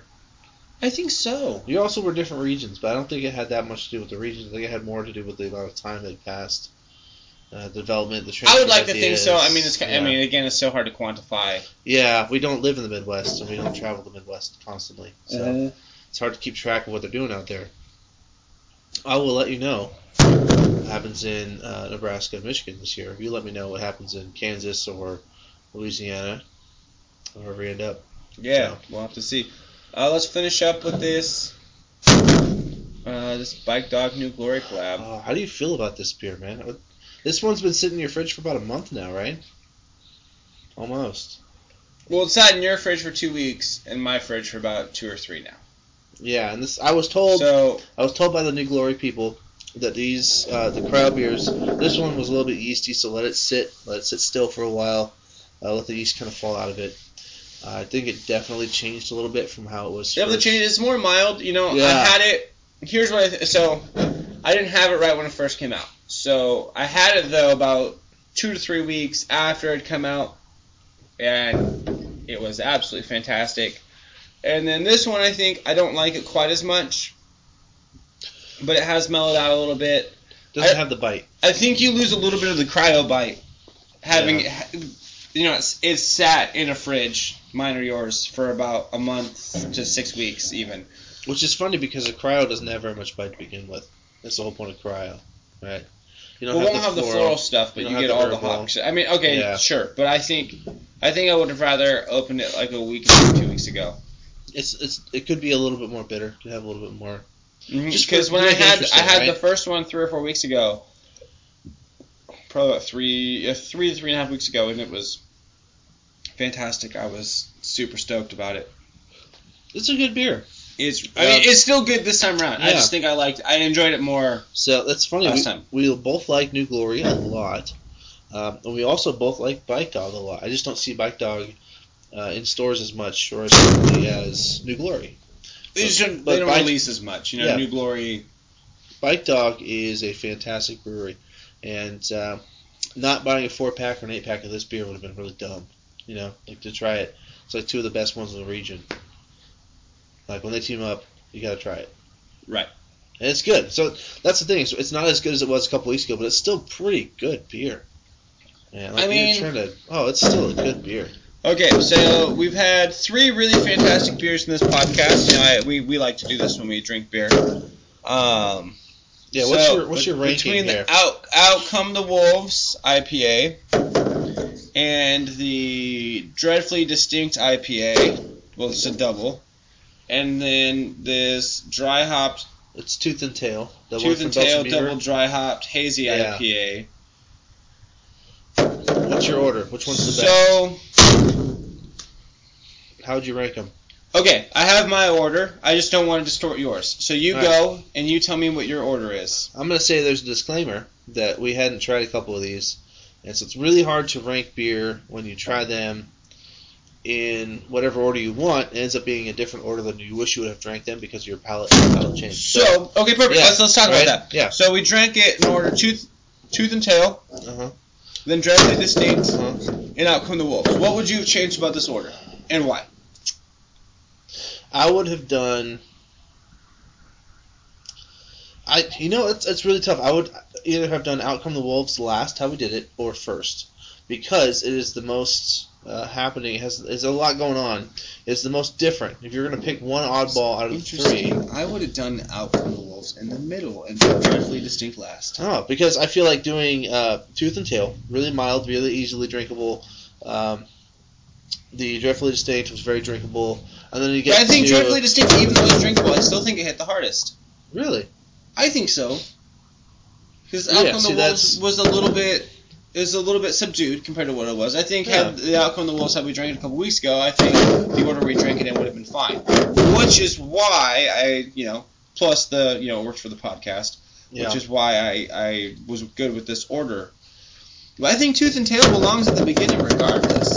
I think so. You also were different regions, but I don't think it had that much to do with the regions. I think it had more to do with the amount of time that had passed, uh, the development, the. I would like transfer to think so. I mean, it's. ideas. ki- I mean, again, it's so hard to quantify. yeah, we don't live in the Midwest, and we don't travel the Midwest constantly, so it's hard to keep track of what they're doing out there. I will let you know what happens in uh, Nebraska and Michigan this year. If you let me know what happens in Kansas or Louisiana, wherever we end up. Yeah, So- we'll have to see. Uh, let's finish up with this. Uh, this Bike Dog New Glory collab. Uh, how do you feel about this beer, man? This one's been sitting in your fridge for about a month now, right? Almost. Well, it's sat in your fridge for two weeks, and my fridge for about two or three now. Yeah, and this I was told So I was told by the New Glory people that these uh, the crowd beers. This one was a little bit yeasty, so let it sit, let it sit still for a while, uh, let the yeast kind of fall out of it. Uh, I think it definitely changed a little bit from how it was. Yeah, the first. change it's more mild. You know, yeah. I had it. Here's what I th- so I didn't have it right when it first came out. So I had it though about two to three weeks after it had come out, and it was absolutely fantastic. And then this one, I think I don't like it quite as much, but it has mellowed out a little bit. doesn't I- have the bite. I think you lose a little bit of the cryo bite, having ha- you know it's, it's sat in a fridge, mine or yours, for about a month to six weeks even. Which is funny because a cryo doesn't have very much bite to begin with. That's the whole point of cryo, right? You We won't have the floral stuff, but you you, get have all the the shit. I mean, okay, Yeah. sure, but I think I think I would have rather opened it like a week or two weeks ago. It's it's it could be a little bit more bitter. Could have a little bit more. Just Just because when I had I had the first one three or four weeks ago, probably about three uh, three to three and a half weeks ago, and it was fantastic. I was super stoked about it. It's a good beer. It's I Yeah. mean it's still good this time around. I just think I liked I enjoyed it more. So that's funny. Last we, time. we both like New Glory a lot, um, and we also both like Bike Dog a lot. I just don't see Bike Dog uh, in stores as much or as frequently as New Glory. They, But- just don't, but they don't Bike- release as much. You know, Yeah. New Glory. Bike Dog is a fantastic brewery, and uh, not buying a four pack or an eight pack of this beer would have been really dumb. You know, like to try it. It's like two of the best ones in the region. Like when they team up, you got to try it. Right. And it's good. So that's the thing. So it's not as good as it was a couple weeks ago, but it's still pretty good beer. Man, like I mean- you're trying to. Oh, it's still a good beer. Okay, so we've had three really fantastic beers in this podcast. You know, I, we we like to do this when we drink beer. Um, Yeah. What's so, your What's your bet- ranking between here? the out out come the wolves IPA and the dreadfully distinct IPA? Well, it's a double, and then this dry hopped It's Tooth and Tail. Double tooth and tail Belgian double dry hopped hazy Yeah. IPA. What's your order? Which one's the best? So How would you rank them? Okay, I have my order. I just don't want to distort yours. So you All go and you tell me what your order is. I'm gonna say there's a disclaimer that we hadn't tried a couple of these, and so it's really hard to rank beer when you try them in whatever order you want. It ends up being a different order than you wish you would have drank them because your palate palate changed. So okay, perfect. Yeah, let's let's talk right? about that. Yeah. So we drank it in order tooth Tooth and Tail, Uh-huh. then Dreadfully Distinct, Uh-huh. and Out Come the Wolves. What would you have changed about this order, and why? I would have done. I you know it's it's really tough. I would either have done Out Come the Wolves last how we did it or first because it is the most uh, happening. It has is a lot going on. It's the most different. If you're gonna pick one oddball out of the three, I would have done Out Come the Wolves in the middle and Dreadfully Distinct last. oh, because I feel like doing uh, Tooth and Tail really mild, really easily drinkable. Um, the Dreadfully Distinct was very drinkable, and then you get But I think to, Dreadfully Distinct, even though it's drinkable, I still think it hit the hardest. really I think so. Because Yeah, Outcome see, the Wolves was a little bit is a little bit subdued compared to what it was. I think had the Out Come the Wolves had we drank it a couple weeks ago, I think the order we drank it in would have been fine. Which is why I, you know, plus the, you know, it worked for the podcast, yeah. which is why I, I was good with this order. But I think Tooth and Tail belongs at the beginning regardless.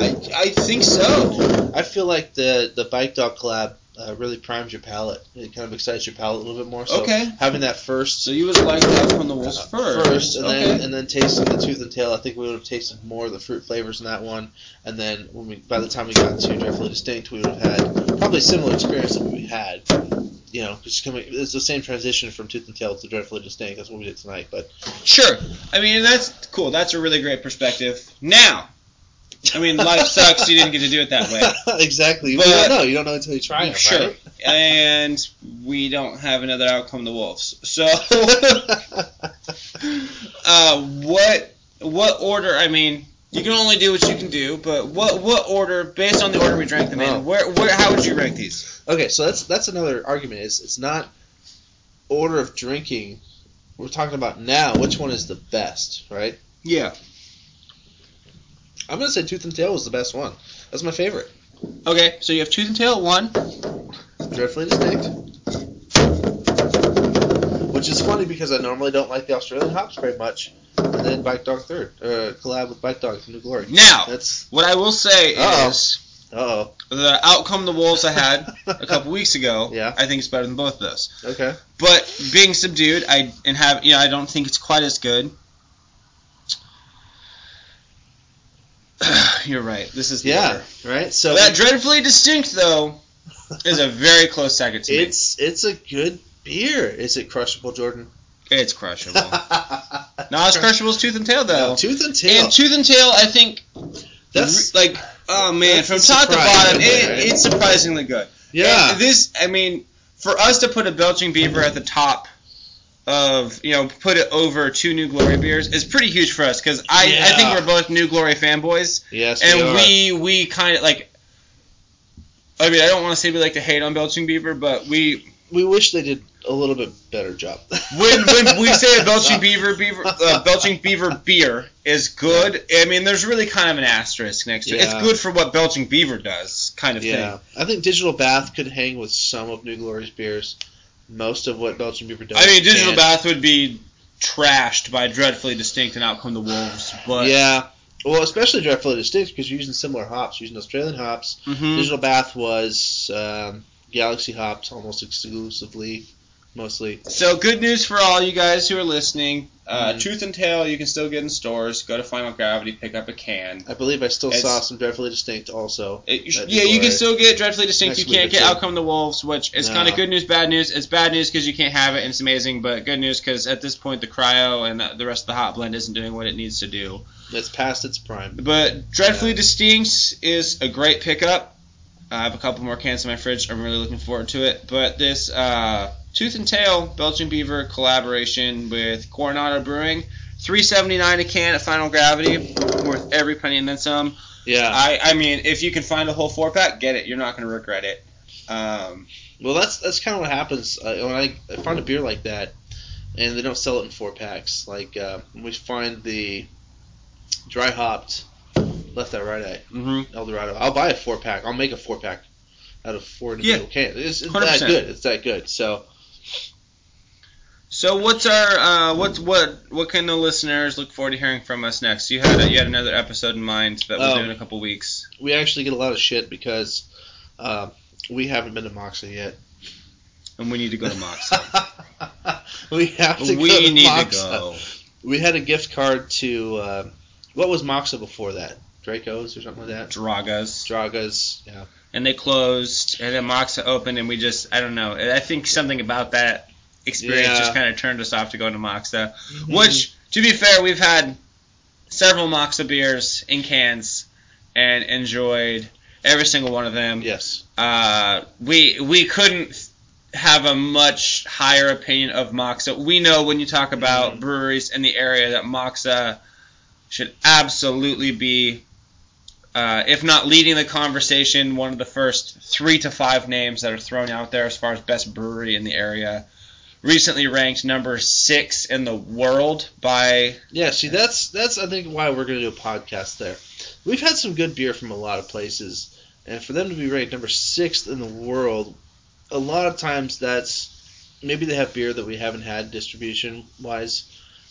I, I think so. I feel like the the bike dog collab uh, really primes your palate. It kind of excites your palate a little bit more. So Okay. having that first, So you would like that from the Wolves uh, first. first, and okay. then and then tasting the tooth and tail, I think we would have tasted more of the fruit flavors in that one. And then when we by the time we got to Dreadfully Distinct, we would have had probably a similar experience that we had. You know, just coming, it's the same transition from Tooth and Tail to Dreadfully Distinct. That's what we did tonight. But Sure. I mean, that's cool. That's a really great perspective. Now, I mean, life sucks. You didn't get to do it that way. exactly, But- you don't know. You don't know until you try them, Sure. right? And we don't have another outcome. The wolves. So, uh, what what order? I mean, you can only do what you can do. But what what order, based on the order we drank them Oh. in, where where how would you rank these? Okay, so that's that's another argument. Is it's not order of drinking. We're talking about now. Which one is the best, right? Yeah. I'm gonna say Tooth and Tail was the best one. That's my favorite. Okay. So you have tooth and tail at one. Dreadfully distinct. Which is funny because I normally don't like the Australian hops very much. And then Bike Dog third. Uh, collab with Bike Dog New Glory. Now, That's what I will say Uh-oh. is oh. the outcome the wolves I had a couple weeks ago. Yeah. I think it's better than both of those. Okay. But being subdued, I and have you know I don't think it's quite as good. You're right. This is the Yeah. order. Right. So That dreadfully distinct though is a very close second to me. it's it's a good beer. Is it crushable, Jordan? It's crushable. Not as crushable as tooth and tail though. No, tooth and tail. and tooth and tail, I think That's like oh man, from top to bottom, it, right? it's surprisingly good. yeah. And this, I mean, for us to put a Belching Beaver at the top of, you know, put it over two New Glory beers is pretty huge for us because I, I think we're both New Glory fanboys, yes. and are. we we kind of like. I mean, I don't want to say we like to hate on Belching Beaver, but we we wish they did a little bit better job. when when we say a Belching Beaver beaver uh, Belching Beaver beer is good, I mean, there's really kind of an asterisk next to it. It's good for what Belching Beaver does, kind of yeah, thing. I think Digital Bath could hang with some of New Glory's beers. Most of what Belching Beaver does. I mean, Digital can't. Bath would be trashed by Dreadfully Distinct and Out Come the Wolves, but yeah. Well, especially Dreadfully Distinct because you're using similar hops, using Australian hops. Mhm. Digital Bath was um, Galaxy hops almost exclusively, mostly. So good news for all you guys who are listening. Uh, Mhm. Tooth and Tail you can still get in stores. Go to Final Gravity, pick up a can. I believe I still It's- saw some Dreadfully Distinct also. It- you yeah, you can still get Dreadfully Distinct. You can't get two. Out Come the Wolves, which is No. kind of good news, bad news. It's bad news because you can't have it, and it's amazing. But good news because at this point the cryo and the- the rest of the hop blend isn't doing what it needs to do. It's past its prime. But Dreadfully Yeah. Distinct is a great pickup. I have a couple more cans in my fridge. I'm really looking forward to it. But this uh, Tooth and Tail Belching Beaver collaboration with Coronado Brewing, 3.79 a can at Final Gravity, worth every penny and then some. Yeah. I, I mean, if you can find a whole four pack, get it. You're not going to regret it. Um, Well, that's that's kind of what happens uh, when I, I find a beer like that, and they don't sell it in four packs. Like uh, when we find the dry hopped left eye right eye mhm. El Dorado, I'll buy a four pack. I'll make a four pack out of four individual cans. It's, it's that good. It's that good. So So what's our uh, what's what what can the listeners look forward to hearing from us next? You had a, you had another episode in mind that we'll Oh. do in a couple weeks. we actually get a lot of shit because uh, we haven't been to Moksa yet. and we need to go to Moksa. we have to we go to need Moksa. to go. we had a gift card to uh, what was Moksa before that? Draco's or something like that. Draga's. Draga's, yeah. And they closed, and then Moksa opened, and we just, I don't know. I think something about that experience Yeah. just kind of turned us off to go to Moksa. Mm-hmm. Which, to be fair, we've had several Moksa beers in cans and enjoyed every single one of them. Yes. Uh, we we couldn't have a much higher opinion of Moksa. We know when you talk about Mhm. breweries in the area that Moksa should absolutely be, uh, if not leading the conversation, one of the first three to five names that are thrown out there as far as best brewery in the area. Recently ranked number six in the world by Yeah, see, that's that's I think why we're going to do a podcast there. We've had some good beer from a lot of places, and for them to be ranked number sixth in the world, a lot of times that's maybe they have beer that we haven't had distribution wise.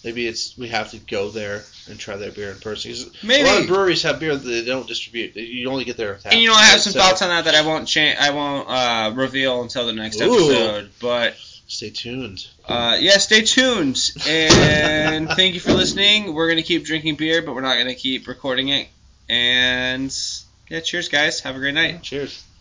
Maybe it's we have to go there and try their beer in person. Maybe. a lot of breweries have beer that they don't distribute. You only get their tap. And you know, I have some So, thoughts on that that I won't change. I won't uh, reveal until the next Ooh. episode. But Stay tuned. uh, yeah, stay tuned. And thank you for listening. We're gonna keep drinking beer, but we're not gonna keep recording it. And yeah, cheers, guys. Have a great night. Cheers.